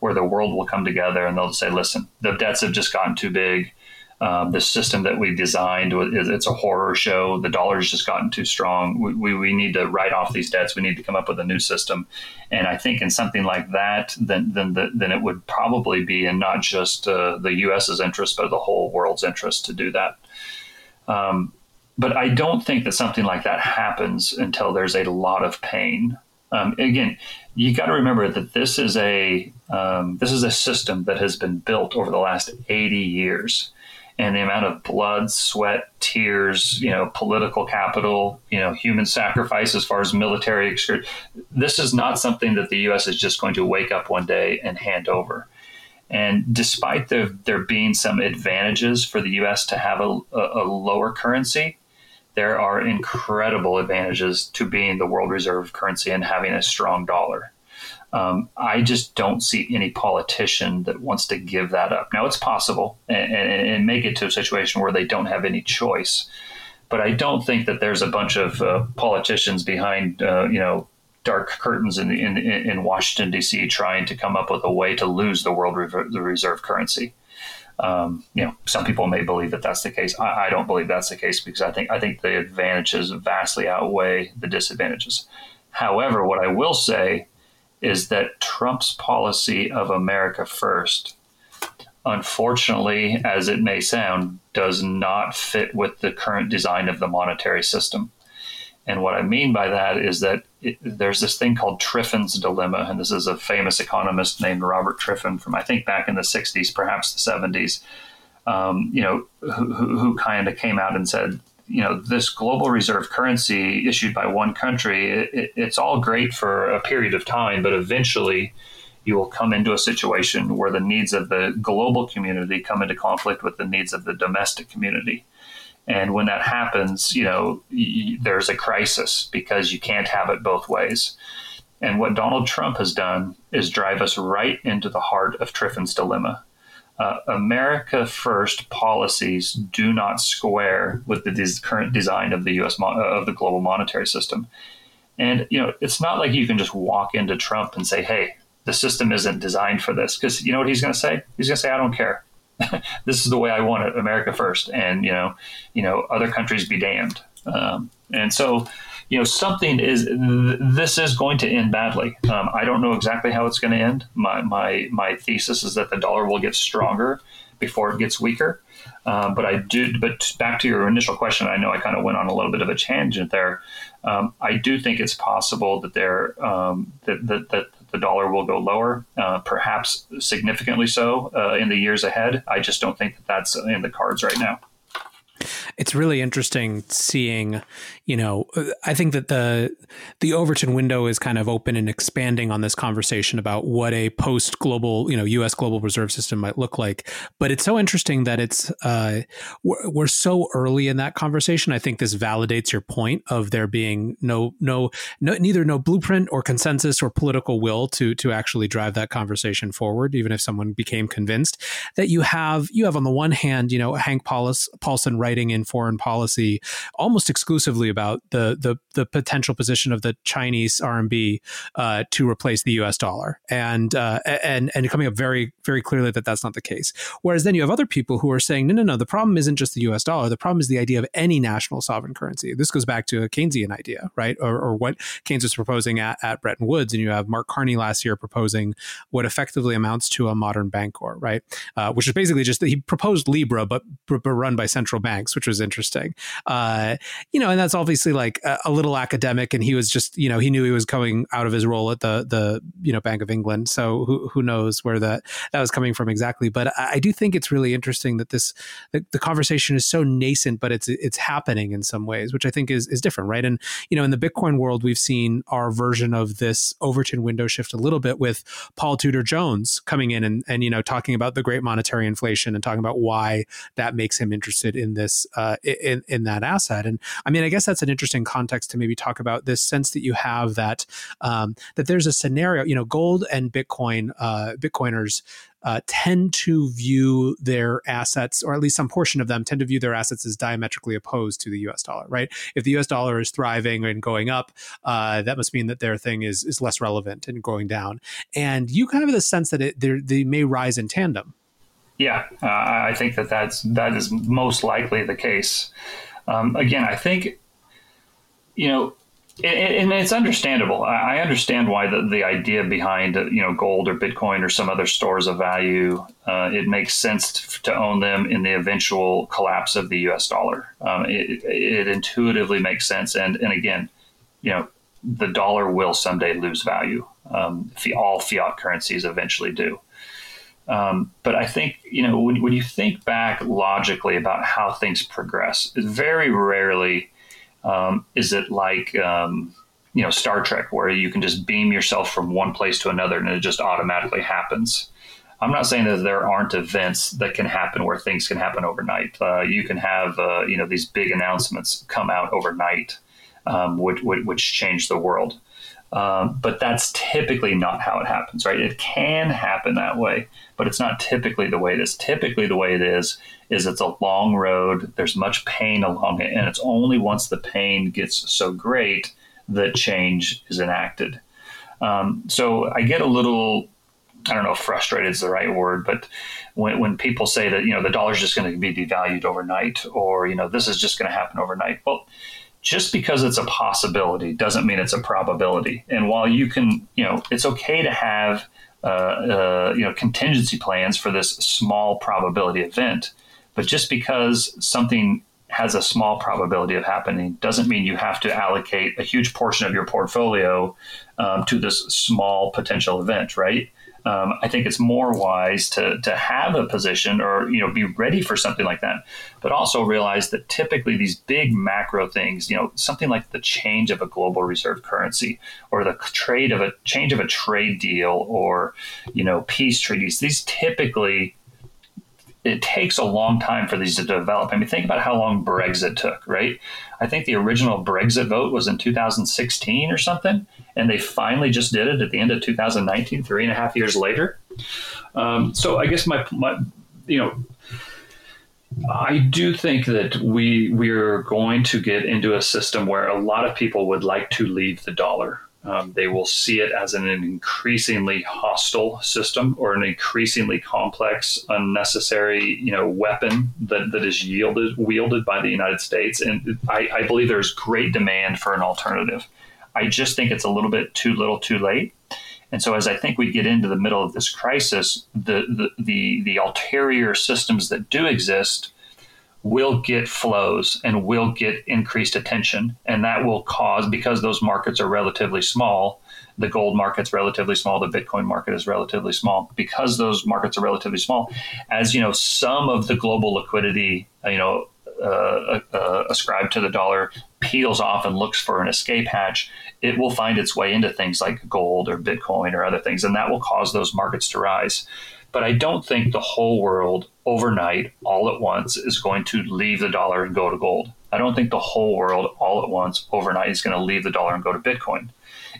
where the world will come together and they'll say, listen, the debts have just gotten too big. Um, the system that we designed it's a horror show. The dollar's just gotten too strong. We, we, we, need to write off these debts. We need to come up with a new system. And I think in something like that, then then the, then it would probably be in not just uh, the U.S.'s interest, but the whole world's interest to do that. Um, but I don't think that something like that happens until there's a lot of pain. Um, again, you got to remember that this is a um, this is a system that has been built over the last 80 years and the amount of blood, sweat, tears, you know, political capital, you know, human sacrifice as far as military. This is not something that the U.S. is just going to wake up one day and hand over. And despite there, there being some advantages for the U.S. to have a, a lower currency, there are incredible advantages to being the world reserve currency and having a strong dollar. Um, I just don't see any politician that wants to give that up. Now, it's possible and, and, and, make it to a situation where they don't have any choice. But I don't think that there's a bunch of uh, politicians behind, uh, you know, dark curtains in, in, in Washington, D.C., trying to come up with a way to lose the world the reserve currency. Um, you know, some people may believe that that's the case. I, I don't believe that's the case because I think I think the advantages vastly outweigh the disadvantages. However, what I will say is that Trump's policy of America first, unfortunately, as it may sound, does not fit with the current design of the monetary system. And what I mean by that is that it, there's this thing called Triffin's dilemma, and this is a famous economist named Robert Triffin from I think back in the 60s, perhaps the 70s. Um, you know, who, who kind of came out and said, you know, this global reserve currency issued by one country, it, it's all great for a period of time, but eventually you will come into a situation where the needs of the global community come into conflict with the needs of the domestic community. And when that happens, you know, y- there's a crisis because you can't have it both ways. And what Donald Trump has done is drive us right into the heart of Triffin's dilemma uh, America First policies do not square with the des- current design of the U.S. Uh, of the global monetary system. And you know, it's not like you can just walk into Trump and say, "Hey, the system isn't designed for this," because you know what he's going to say? He's going to say, "I don't care. <laughs> this is the way I want it. America first, and you know, you know, other countries be damned." Um, and so, you know, something is this is going to end badly. Um, I don't know exactly how it's going to end. My my my thesis is that the dollar will get stronger before it gets weaker. Um, but I do. But back to your initial question, I know I kind of went on a little bit of a tangent there. Um, I do think it's possible that there um, that, that, that the dollar will go lower, uh, perhaps significantly so uh, in the years ahead. I just don't think that that's in the cards right now. It's really interesting seeing, you know, I think that the the Overton window is kind of open and expanding on this conversation about what a post global, you know, U.S. global reserve system might look like. But it's so interesting that it's uh, we're, we're so early in that conversation. I think this validates your point of there being no no no neither no blueprint or consensus or political will to to actually drive that conversation forward. Even if someone became convinced that you have you have on the one hand, you know, Hank Paulus, Paulson writing in foreign policy almost exclusively about the the, the potential position of the Chinese RMB uh, to replace the U.S. dollar, and uh, and and coming up very very clearly that that's not the case. Whereas then you have other people who are saying, no, no, no, the problem isn't just the U.S. dollar. The problem is the idea of any national sovereign currency. This goes back to a Keynesian idea, right, or, or what Keynes was proposing at, at Bretton Woods, and you have Mark Carney last year proposing what effectively amounts to a modern bancor, right, uh, which is basically just that he proposed Libra, but, but run by central banks, which was interesting. Uh, you know, and that's obviously like a, a little academic, and he was just, you know, he knew he was coming out of his role at the the you know Bank of England, so who who knows where that that was coming from exactly. But I, I do think it's really interesting that this the, the, conversation is so nascent, but it's it's happening in some ways, which I think is is different, right? And you know, in the Bitcoin world, we've seen our version of this Overton window shift a little bit with Paul Tudor Jones coming in and and you know talking about the great monetary inflation and talking about why that makes him interested in this uh, in in that asset. And I mean, I guess that's an interesting context to maybe talk about this sense that you have that um, that there's a scenario, you know, gold and Bitcoin uh, Bitcoiners uh, tend to view their assets, or at least some portion of them tend to view their assets as diametrically opposed to the U.S. dollar. Right? If the U.S. dollar is thriving and going up, uh, that must mean that their thing is is less relevant and going down. And you kind of have the sense that it, they may rise in tandem. Yeah, uh, I think that that's that is most likely the case. Um, again, I think you know and it's understandable. I understand why the, the idea behind you know gold or Bitcoin or some other stores of value. Uh, it makes sense to own them in the eventual collapse of the U.S. dollar. Um, it, it, intuitively makes sense, and and again, you know, the dollar will someday lose value. Um, all fiat currencies eventually do. Um, but I think you know when, when you think back logically about how things progress, very rarely um, is it like um, you know Star Trek, where you can just beam yourself from one place to another and it just automatically happens? I'm not saying that there aren't events that can happen where things can happen overnight. Uh, you can have uh, you know these big announcements come out overnight, um, which, which change the world. Um, but that's typically not how it happens, right? It can happen that way, but it's not typically the way it is. Typically, the way it is is it's a long road. There's much pain along it, and it's only once the pain gets so great that change is enacted. Um, so I get a little I don't know if frustrated is the right word, but when, when people say that, you know, the dollar's just going to be devalued overnight or, you know, this is just going to happen overnight. Well, just because it's a possibility doesn't mean it's a probability. And while you can, you know, it's okay to have, uh, uh, you know, contingency plans for this small probability event, but just because something has a small probability of happening doesn't mean you have to allocate a huge portion of your portfolio um, to this small potential event, right? Um, I think it's more wise to to have a position or you know be ready for something like that, but also realize that typically these big macro things, you know, something like the change of a global reserve currency or the trade of a change of a trade deal or you know peace treaties, these typically it takes a long time for these to develop. I mean, think about how long Brexit took, right? I think the original Brexit vote was in 2016 or something, and they finally just did it at the end of 2019, three and a half years later. Um, so I guess my, my, you know, I do think that we we're going to get into a system where a lot of people would like to leave the dollar. Um, they will see it as an increasingly hostile system or an increasingly complex, unnecessary, you know, weapon that, that is yielded wielded by the United States. And I, I believe there's great demand for an alternative. I just think it's a little bit too little, too late. And so, as I think we get into the middle of this crisis, the the the, the ulterior systems that do exist will get flows and will get increased attention. And that will cause, because those markets are relatively small, the gold market's relatively small, the Bitcoin market is relatively small. Because those markets are relatively small, as you know, some of the global liquidity, you know, uh, uh, ascribed to the dollar peels off and looks for an escape hatch, it will find its way into things like gold or Bitcoin or other things, and that will cause those markets to rise. But I don't think the whole world overnight, all at once, is going to leave the dollar and go to gold. I don't think the whole world all at once overnight is going to leave the dollar and go to Bitcoin.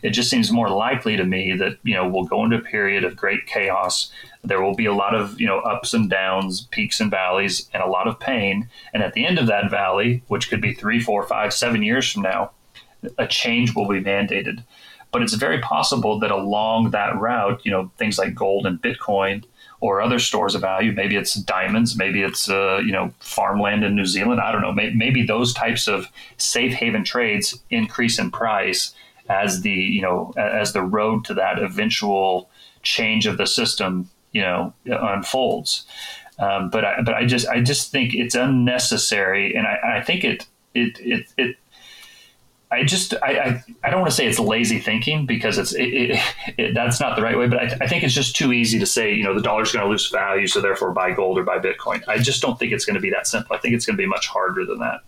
It just seems more likely to me that you know we'll go into a period of great chaos. There will be a lot of you know ups and downs, peaks and valleys, and a lot of pain. And at the end of that valley, which could be three, four, five, seven years from now, a change will be mandated. But it's very possible that along that route, you know, things like gold and Bitcoin or other stores of value. Maybe it's diamonds, maybe it's uh, you know farmland in New Zealand. I don't know. Maybe, maybe those types of safe haven trades increase in price as the you know as the road to that eventual change of the system you know unfolds. Um, but I, but I just I just think it's unnecessary, and I, I think it it it, it I just I, I, I, don't want to say it's lazy thinking because it's it, it, it, that's not the right way, but I, I, think it's just too easy to say you know the dollar's going to lose value, so therefore buy gold or buy Bitcoin. I just don't think it's going to be that simple. I think it's going to be much harder than that.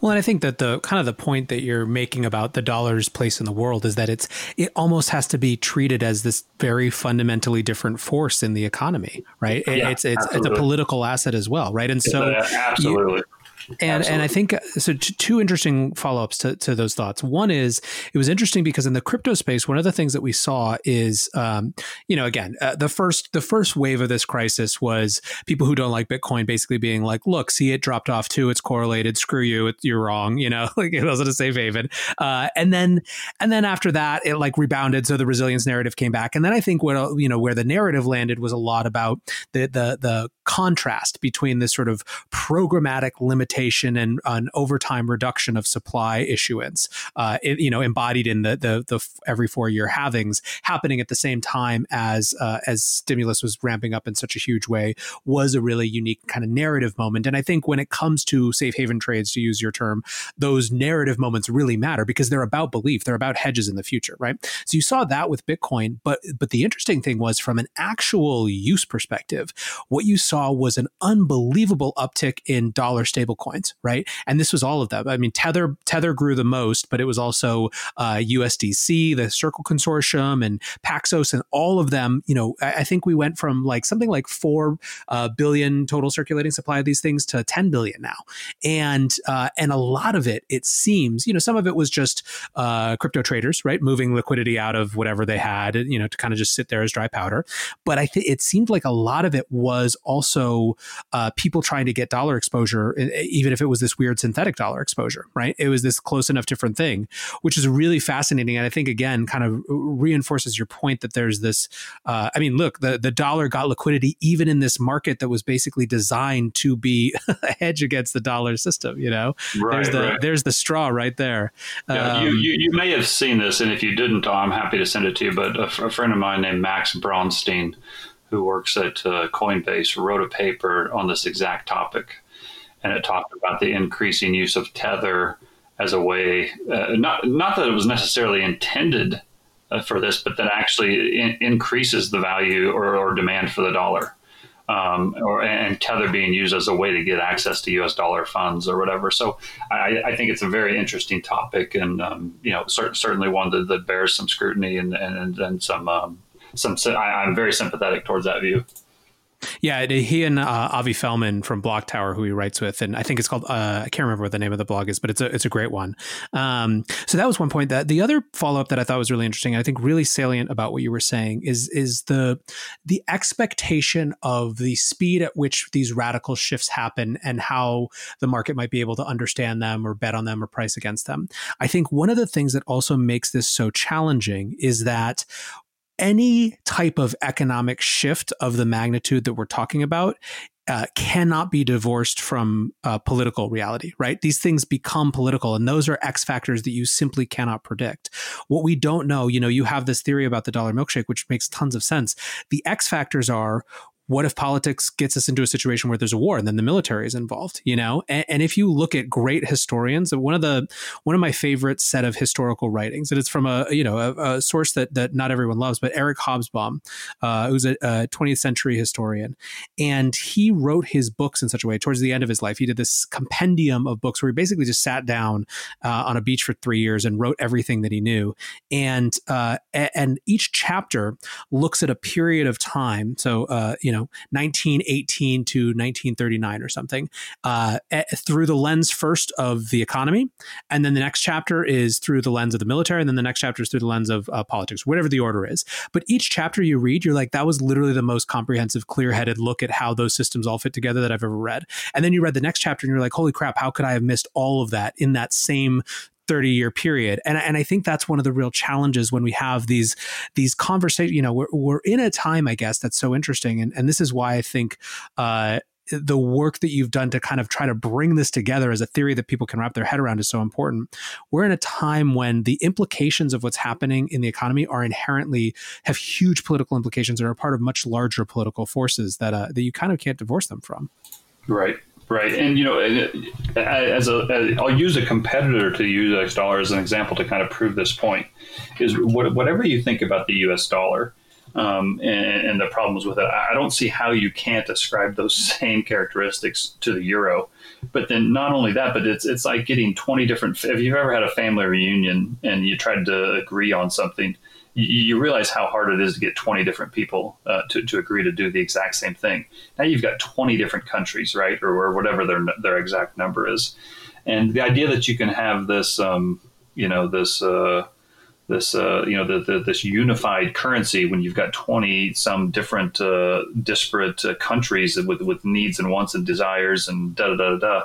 Well, and I think that the kind of the point that you're making about the dollar's place in the world is that it's it almost has to be treated as this very fundamentally different force in the economy, right? Yeah, it's it's, it's a political asset as well, right? And so yeah, absolutely. You, and Absolutely. and I think so. Two interesting follow ups to, to those thoughts. One is it was interesting because in the crypto space, one of the things that we saw is, um, you know, again, uh, the first the first wave of this crisis was people who don't like Bitcoin basically being like, "Look, see, it dropped off too. It's correlated. Screw you. It, you're wrong." You know, <laughs> like it wasn't a safe haven. Uh, and then and then after that, it like rebounded. So the resilience narrative came back. And then I think what you know where the narrative landed was a lot about the the the contrast between this sort of programmatic limitation and an overtime reduction of supply issuance, uh, it, you know, embodied in the, the, the every four year halvings happening at the same time as uh, as stimulus was ramping up in such a huge way was a really unique kind of narrative moment. And I think when it comes to safe haven trades, to use your term, those narrative moments really matter because they're about belief, they're about hedges in the future, right? So you saw that with Bitcoin, but but the interesting thing was from an actual use perspective, what you saw was an unbelievable uptick in dollar stablecoins, right? And this was all of them. I mean, Tether Tether grew the most, but it was also uh, USDC, the Circle Consortium, and Paxos, and all of them. You know, I, I think we went from like something like four uh, billion total circulating supply of these things to ten billion now, and uh, and a lot of it, it seems, you know, some of it was just uh, crypto traders, right, moving liquidity out of whatever they had, you know, to kind of just sit there as dry powder. But I think it seemed like a lot of it was also uh, people trying to get dollar exposure, even if it was this weird synthetic dollar exposure, right? It was this close enough different thing, which is really fascinating. And I think, again, kind of reinforces your point that there's this. Uh, I mean, look, the, the dollar got liquidity even in this market that was basically designed to be <laughs> a hedge against the dollar system, you know? Right, there's, the, right. there's the straw right there. Yeah, um, you, you, you, may have seen this, and if you didn't, I'm happy to send it to you. But a, a friend of mine named Max Bronstein who works at uh, Coinbase, wrote a paper on this exact topic. And it talked about the increasing use of Tether as a way, uh, not, not that it was necessarily intended uh, for this, but that actually in- increases the value or, or, demand for the dollar. Um, or and tether being used as a way to get access to U.S. dollar funds or whatever. So I, I think it's a very interesting topic, and um, you know, cer- certainly one that, that, bears some scrutiny and and, and some um, some I, am very sympathetic towards that view. Yeah, he and uh, Avi Felman from Block Tower, who he writes with, and I think it's called uh, I can't remember what the name of the blog is, but it's a it's a great one. Um, so that was one point. That the other follow up that I thought was really interesting, and I think really salient about what you were saying is is the the expectation of the speed at which these radical shifts happen and how the market might be able to understand them or bet on them or price against them. I think one of the things that also makes this so challenging is that any type of economic shift of the magnitude that we're talking about uh, cannot be divorced from uh, political reality, right? These things become political, and those are X factors that you simply cannot predict. What we don't know, you know, you have this theory about the dollar milkshake, which makes tons of sense. The X factors are what if politics gets us into a situation where there's a war and then the military is involved you know? And, and, if you look at great historians one of the one of my favorite set of historical writings and it's from a you know a, a source that that not everyone loves but eric hobsbawm uh, who's a, a 20th century historian. And he wrote his books in such a way towards the end of his life he did this compendium of books where he basically just sat down uh, on a beach for three years and wrote everything that he knew. And uh, and each chapter looks at a period of time. So uh, you know know 1918 to 1939 or something uh, through the lens first of the economy, and then the next chapter is through the lens of the military, and then the next chapter is through the lens of uh, politics, whatever the order is. But each chapter you read, you're like, that was literally the most comprehensive, clear-headed look at how those systems all fit together that I've ever read. And then you read the next chapter, and you're like, holy crap, how could I have missed all of that in that same 30 year period and, and i think that's one of the real challenges when we have these these conversations you know we're, we're in a time i guess that's so interesting and, and this is why i think uh, the work that you've done to kind of try to bring this together as a theory that people can wrap their head around is so important. We're in a time when the implications of what's happening in the economy are inherently have huge political implications and are part of much larger political forces that uh, that you kind of can't divorce them from. Right. Right, and you know, as a, as, I'll use a competitor to the U.S. dollar as an example to kind of prove this point. Is whatever you think about the U.S. dollar um, and, and, the problems with it, I don't see how you can't ascribe those <laughs> same characteristics to the euro. But then, not only that, but it's it's like getting twenty different. If you've ever had a family reunion and you tried to agree on something, you, realize how hard it is to get 20 different people uh, to, to agree to do the exact same thing. Now you've got 20 different countries, right, or, or whatever their their exact number is, and the idea that you can have this, um, you know, this. Uh, this uh, you know the, the, this unified currency when you've got 20 some different uh, disparate uh, countries with with needs and wants and desires and da da da da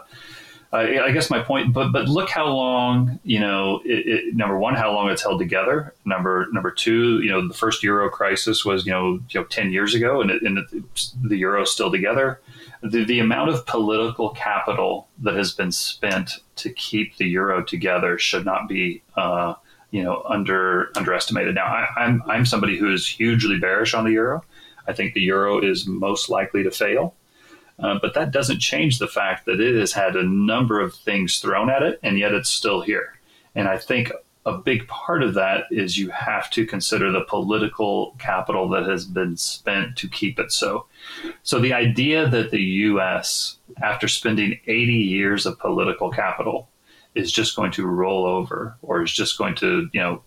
I, guess my point, but but look how long you know. It, it, number one, how long it's held together. Number number two, you know, the first euro crisis was you know you know ten years ago, and, it, and the euro's still together. The, the amount of political capital that has been spent to keep the euro together should not be. Uh, you know, under underestimated. Now, I, I'm I'm somebody who is hugely bearish on the euro. I think the euro is most likely to fail. Uh, but that doesn't change the fact that it has had a number of things thrown at it, and yet it's still here. And I think a big part of that is you have to consider the political capital that has been spent to keep it so. So the idea that the U.S., after spending 80 years of political capital, is just going to roll over or is just going to, you know,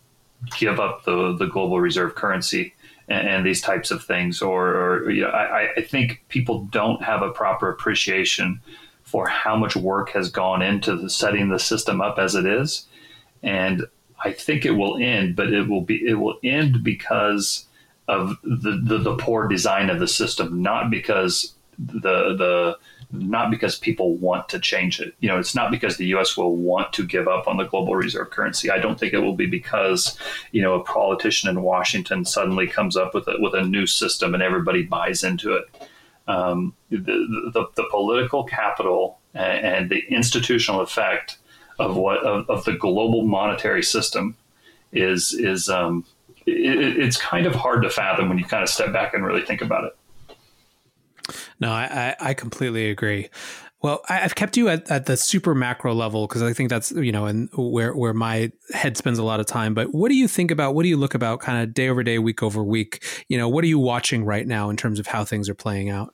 give up the, the global reserve currency and, and these types of things. Or, or you know, I, I think people don't have a proper appreciation for how much work has gone into the, setting the system up as it is, and I think it will end, but it will be it will end because of the, the, the poor design of the system, not because the the not because people want to change it. You know, it's not because the U.S. will want to give up on the global reserve currency. I don't think it will be because you know a politician in Washington suddenly comes up with a, with a new system and everybody buys into it. Um, the, the, the, political capital and the institutional effect of what of, of the global monetary system is is um, it, it's kind of hard to fathom when you kind of step back and really think about it. No, I, I completely agree. Well, I've kept you at, at the super macro level because I think that's you know, and where where my head spends a lot of time. But what do you think about? What do you look about, kind of day over day, week over week? You know, what are you watching right now in terms of how things are playing out?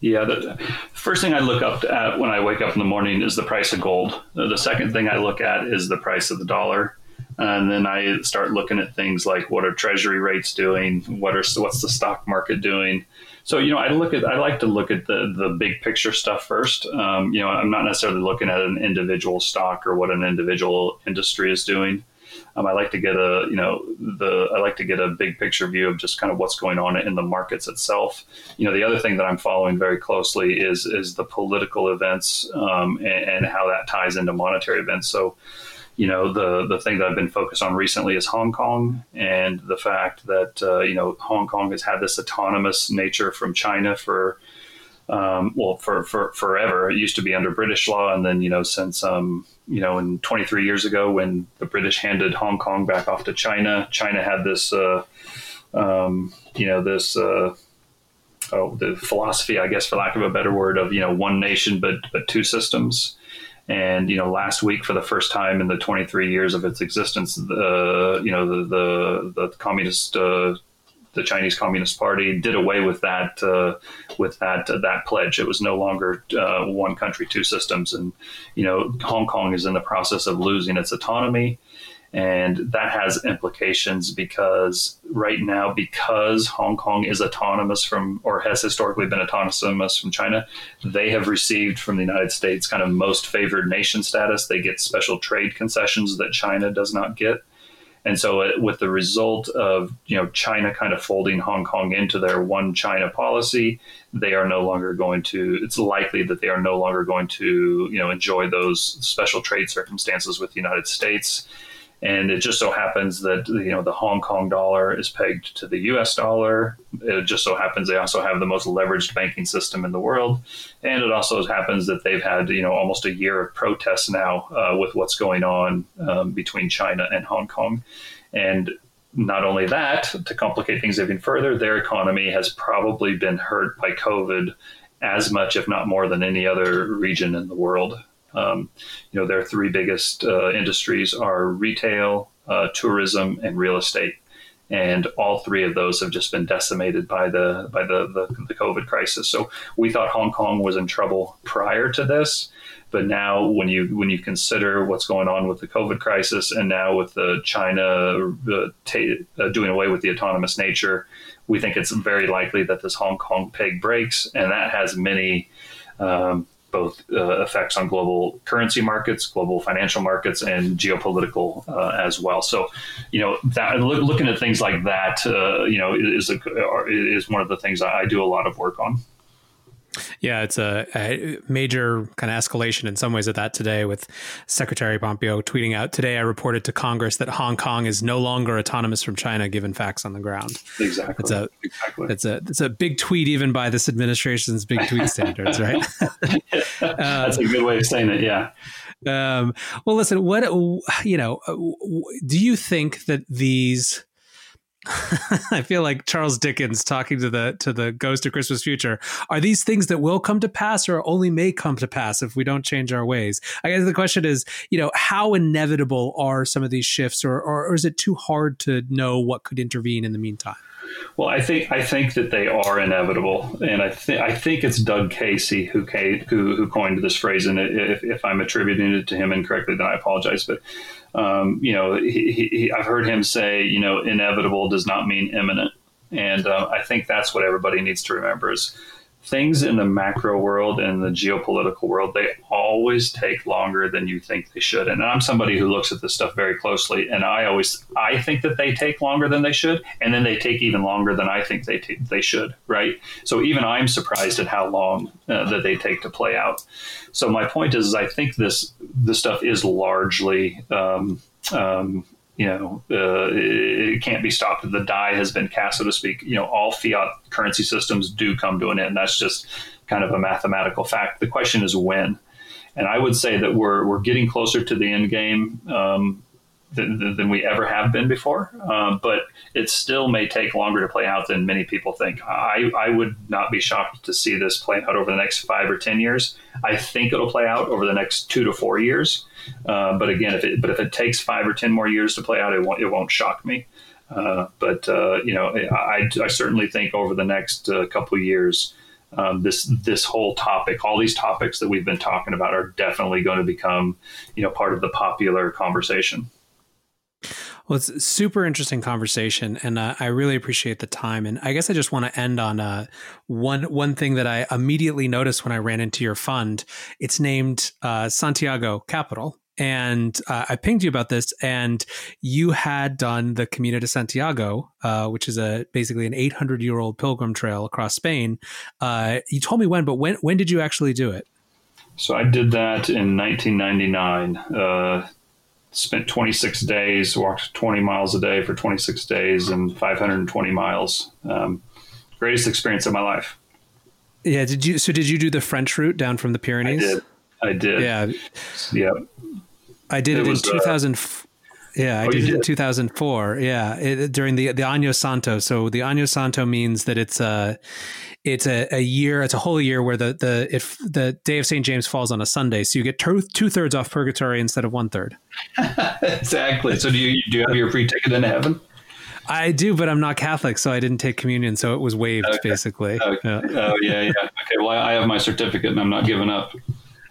Yeah, the first thing I look up at when I wake up in the morning is the price of gold. Uh, the second thing I look at is the price of the dollar, and then I start looking at things like what are Treasury rates doing, what are what's the stock market doing so you know, I look at I like to look at the the big picture stuff first. Um, you know, I'm not necessarily looking at an individual stock or what an individual industry is doing. Um, I like to get a you know the I like to get a big picture view of just kind of what's going on in the markets itself. You know, the other thing that I'm following very closely is is the political events um, and, and how that ties into monetary events. So you know, the the thing that I've been focused on recently is Hong Kong and the fact that uh, you know Hong Kong has had this autonomous nature from China for um, well for, for forever. It used to be under British law, and then you know since um, you know in 23 years ago when the British handed Hong Kong back off to China, China had this uh, um, you know this. Uh, oh, the philosophy, I guess, for lack of a better word, of you know one nation but but two systems, and you know, last week, for the first time in the 23 years of its existence, the you know the the, the communist. Uh, the Chinese Communist Party did away with that uh, with that uh, that pledge. It was no longer uh, one country, two systems, and you know Hong Kong is in the process of losing its autonomy. And that has implications because right now, because Hong Kong is autonomous from, or has historically been autonomous from China, they have received from the United States kind of most favored nation status. They get special trade concessions that China does not get. And so, it, uh, with the result of you know China kind of folding Hong Kong into their one China policy, they are no longer going to. It's likely that they are no longer going to you know enjoy those special trade circumstances with the United States. And it just so happens that you know the Hong Kong dollar is pegged to the U.S. dollar. It just so happens they also have the most leveraged banking system in the world, and it also happens that they've had you know almost a year of protests now uh, with what's going on um, between China and Hong Kong, and not only that, to complicate things even further, their economy has probably been hurt by COVID as much, if not more, than any other region in the world. Um, you know, their three biggest uh, industries are retail, uh, tourism, and real estate, and all three of those have just been decimated by the by the, the, the COVID crisis. So we thought Hong Kong was in trouble prior to this, but now when you when you consider what's going on with the COVID crisis, and now with the China uh, t- uh, doing away with the autonomous nature, we think it's very likely that this Hong Kong peg breaks, and that has many. Um, both uh, effects on global currency markets, global financial markets, and geopolitical uh, as well. So, you know, that, look, looking at things like that, uh, you know, is a, is one of the things I do a lot of work on. Yeah, it's a, a, major kind of escalation in some ways of that today with Secretary Pompeo tweeting out today I reported to Congress that Hong Kong is no longer autonomous from China given facts on the ground. Exactly. It's a exactly. it's a it's a big tweet even by this administration's big tweet standards, right? <laughs> <laughs> That's a good way of saying it, yeah. Um, well, listen, what you know, do you think that these <laughs> I feel like Charles Dickens talking to the to the ghost of Christmas future. Are these things that will come to pass or only may come to pass if we don't change our ways? I guess the question is, you know, how inevitable are some of these shifts or, or, or is it too hard to know what could intervene in the meantime? Well, I think I think that they are inevitable, and I think I think it's Doug Casey who who, who coined this phrase, and if, if I'm attributing it to him incorrectly, then I apologize. But um, you know, he, he, I've heard him say, you know, inevitable does not mean imminent, and uh, I think that's what everybody needs to remember is things in the macro world and the geopolitical world, they always take longer than you think they should. And I'm somebody who looks at this stuff very closely, and I always I think that they take longer than they should, and then they take even longer than I think they t- they should. Right. So even I'm surprised at how long uh, that they take to play out. So my point is, is I think this this stuff is largely. Um, um, you know, uh, it can't be stopped. The die has been cast, so to speak. You know, all fiat currency systems do come to an end. That's just kind of a mathematical fact. The question is when. And I would say that we're, we're getting closer to the end game. Um, than, than, we ever have been before. Uh, but it still may take longer to play out than many people think. I, I would not be shocked to see this play out over the next five or 10 years. I think it'll play out over the next two to four years. Uh, but again, if it, but if it takes five or 10 more years to play out, it won't, it won't shock me. Uh, but, uh, you know, I, I, certainly think over the next uh, couple of years, um, this this whole topic, all these topics that we've been talking about, are definitely going to become, you know, part of the popular conversation. Well, it's a super interesting conversation, and uh, I really appreciate the time. And I guess I just want to end on uh, one one thing that I immediately noticed when I ran into your fund. It's named uh, Santiago Capital, and uh, I pinged you about this, and you had done the Camino de Santiago, uh, which is a basically an 800 year old pilgrim trail across Spain. Uh, you told me when, but when when did you actually do it? So I did that in 1999 spent 26 days, walked 20 miles a day for 26 days and 520 miles. Um, greatest experience of my life. Yeah. Did you, so did you do the French route down from the Pyrenees? I did. I did. Yeah. Yeah. I did it, it was, in 2000. Uh, yeah, I oh, did it in 2004. Yeah, it, during the the Año Santo. So the Año Santo means that it's a it's a, a year, it's a whole year where the the if the day of St. James falls on a Sunday, so you get two two thirds off purgatory instead of one third. <laughs> exactly. So do you do you have your free ticket into heaven? I do, but I'm not Catholic, so I didn't take communion, so it was waived okay. basically. Okay. Yeah. Oh yeah, yeah. Okay. Well, I have my certificate, and I'm not giving up.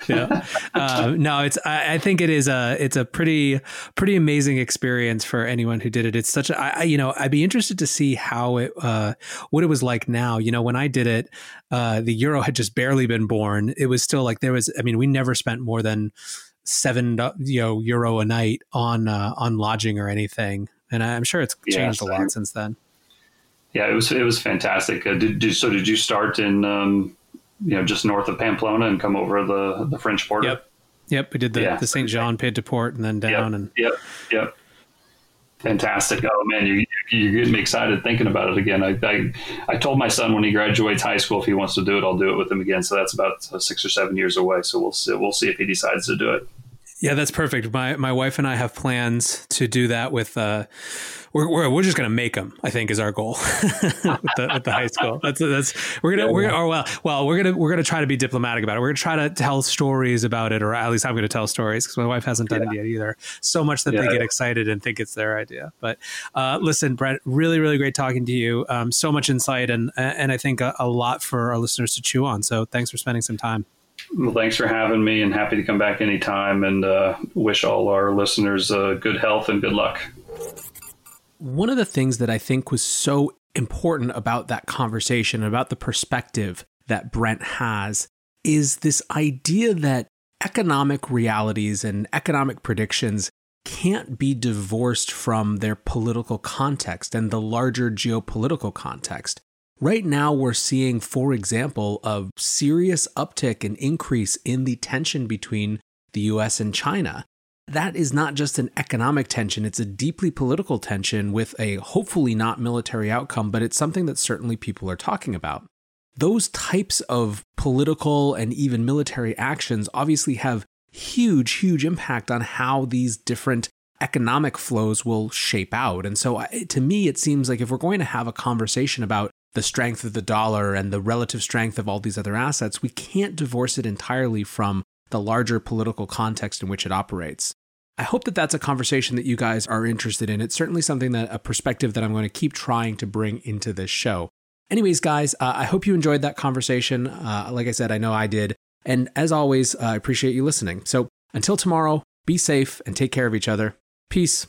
<laughs> yeah. Uh, no, it's. I, I, think it is a. It's a pretty, pretty amazing experience for anyone who did it. It's such a. I, you know, I'd be interested to see how it, uh, what it was like now. You know, when I did it, uh, the euro had just barely been born. It was still like there was. I mean, we never spent more than seven, you know, euro a night on uh, on lodging or anything, and I'm sure it's changed yeah, a lot since then. Yeah, it was it was fantastic. Uh, did, did, so? Did you start in? Um, you know, just north of Pamplona and come over the the French border. Yep. Yep. We did the, yeah. the St. Jean Pied de Port and then down yep. and Yep. Yep. Fantastic. Oh man, you, you're getting me excited thinking about it again. I, I, I told my son when he graduates high school, if he wants to do it, I'll do it with him again. So that's about uh, six or seven years away. So we'll see, we'll see if he decides to do it. Yeah, that's perfect. My my wife and I have plans to do that with. Uh, we're, we're, we're just gonna make them. I think is our goal <laughs> with, the, the, high school. <laughs> That's that's we're gonna yeah, we're gonna, or well well we're gonna we're gonna try to be diplomatic about it. We're gonna try to tell stories about it, or at least I'm gonna tell stories because my wife hasn't done yeah. it yet either. So much that yeah, they get excited and think it's their idea. But uh, listen, Brent, really really great talking to you. Um, so much insight and and I think a, a lot for our listeners to chew on. So thanks for spending some time. Thanks for having me and happy to come back anytime and uh, wish all our listeners uh, good health and good luck. One of the things that I think was so important about that conversation, about the perspective that Brent has, is this idea that economic realities and economic predictions can't be divorced from their political context and the larger geopolitical context. Right now, we're seeing, for example, a serious uptick and increase in the tension between the US and China. That is not just an economic tension, it's a deeply political tension with a hopefully not military outcome, but it's something that certainly people are talking about. Those types of political and even military actions obviously have huge, huge impact on how these different economic flows will shape out. And so to me, it seems like if we're going to have a conversation about the strength of the dollar and the relative strength of all these other assets, we can't divorce it entirely from the larger political context in which it operates. I hope that that's a conversation that you guys are interested in. It's certainly something that a perspective that I'm going to keep trying to bring into this show. Anyways, guys, uh, I hope you enjoyed that conversation. Uh, like I said, I know I did. And as always, uh, I appreciate you listening. So until tomorrow, be safe and take care of each other. Peace.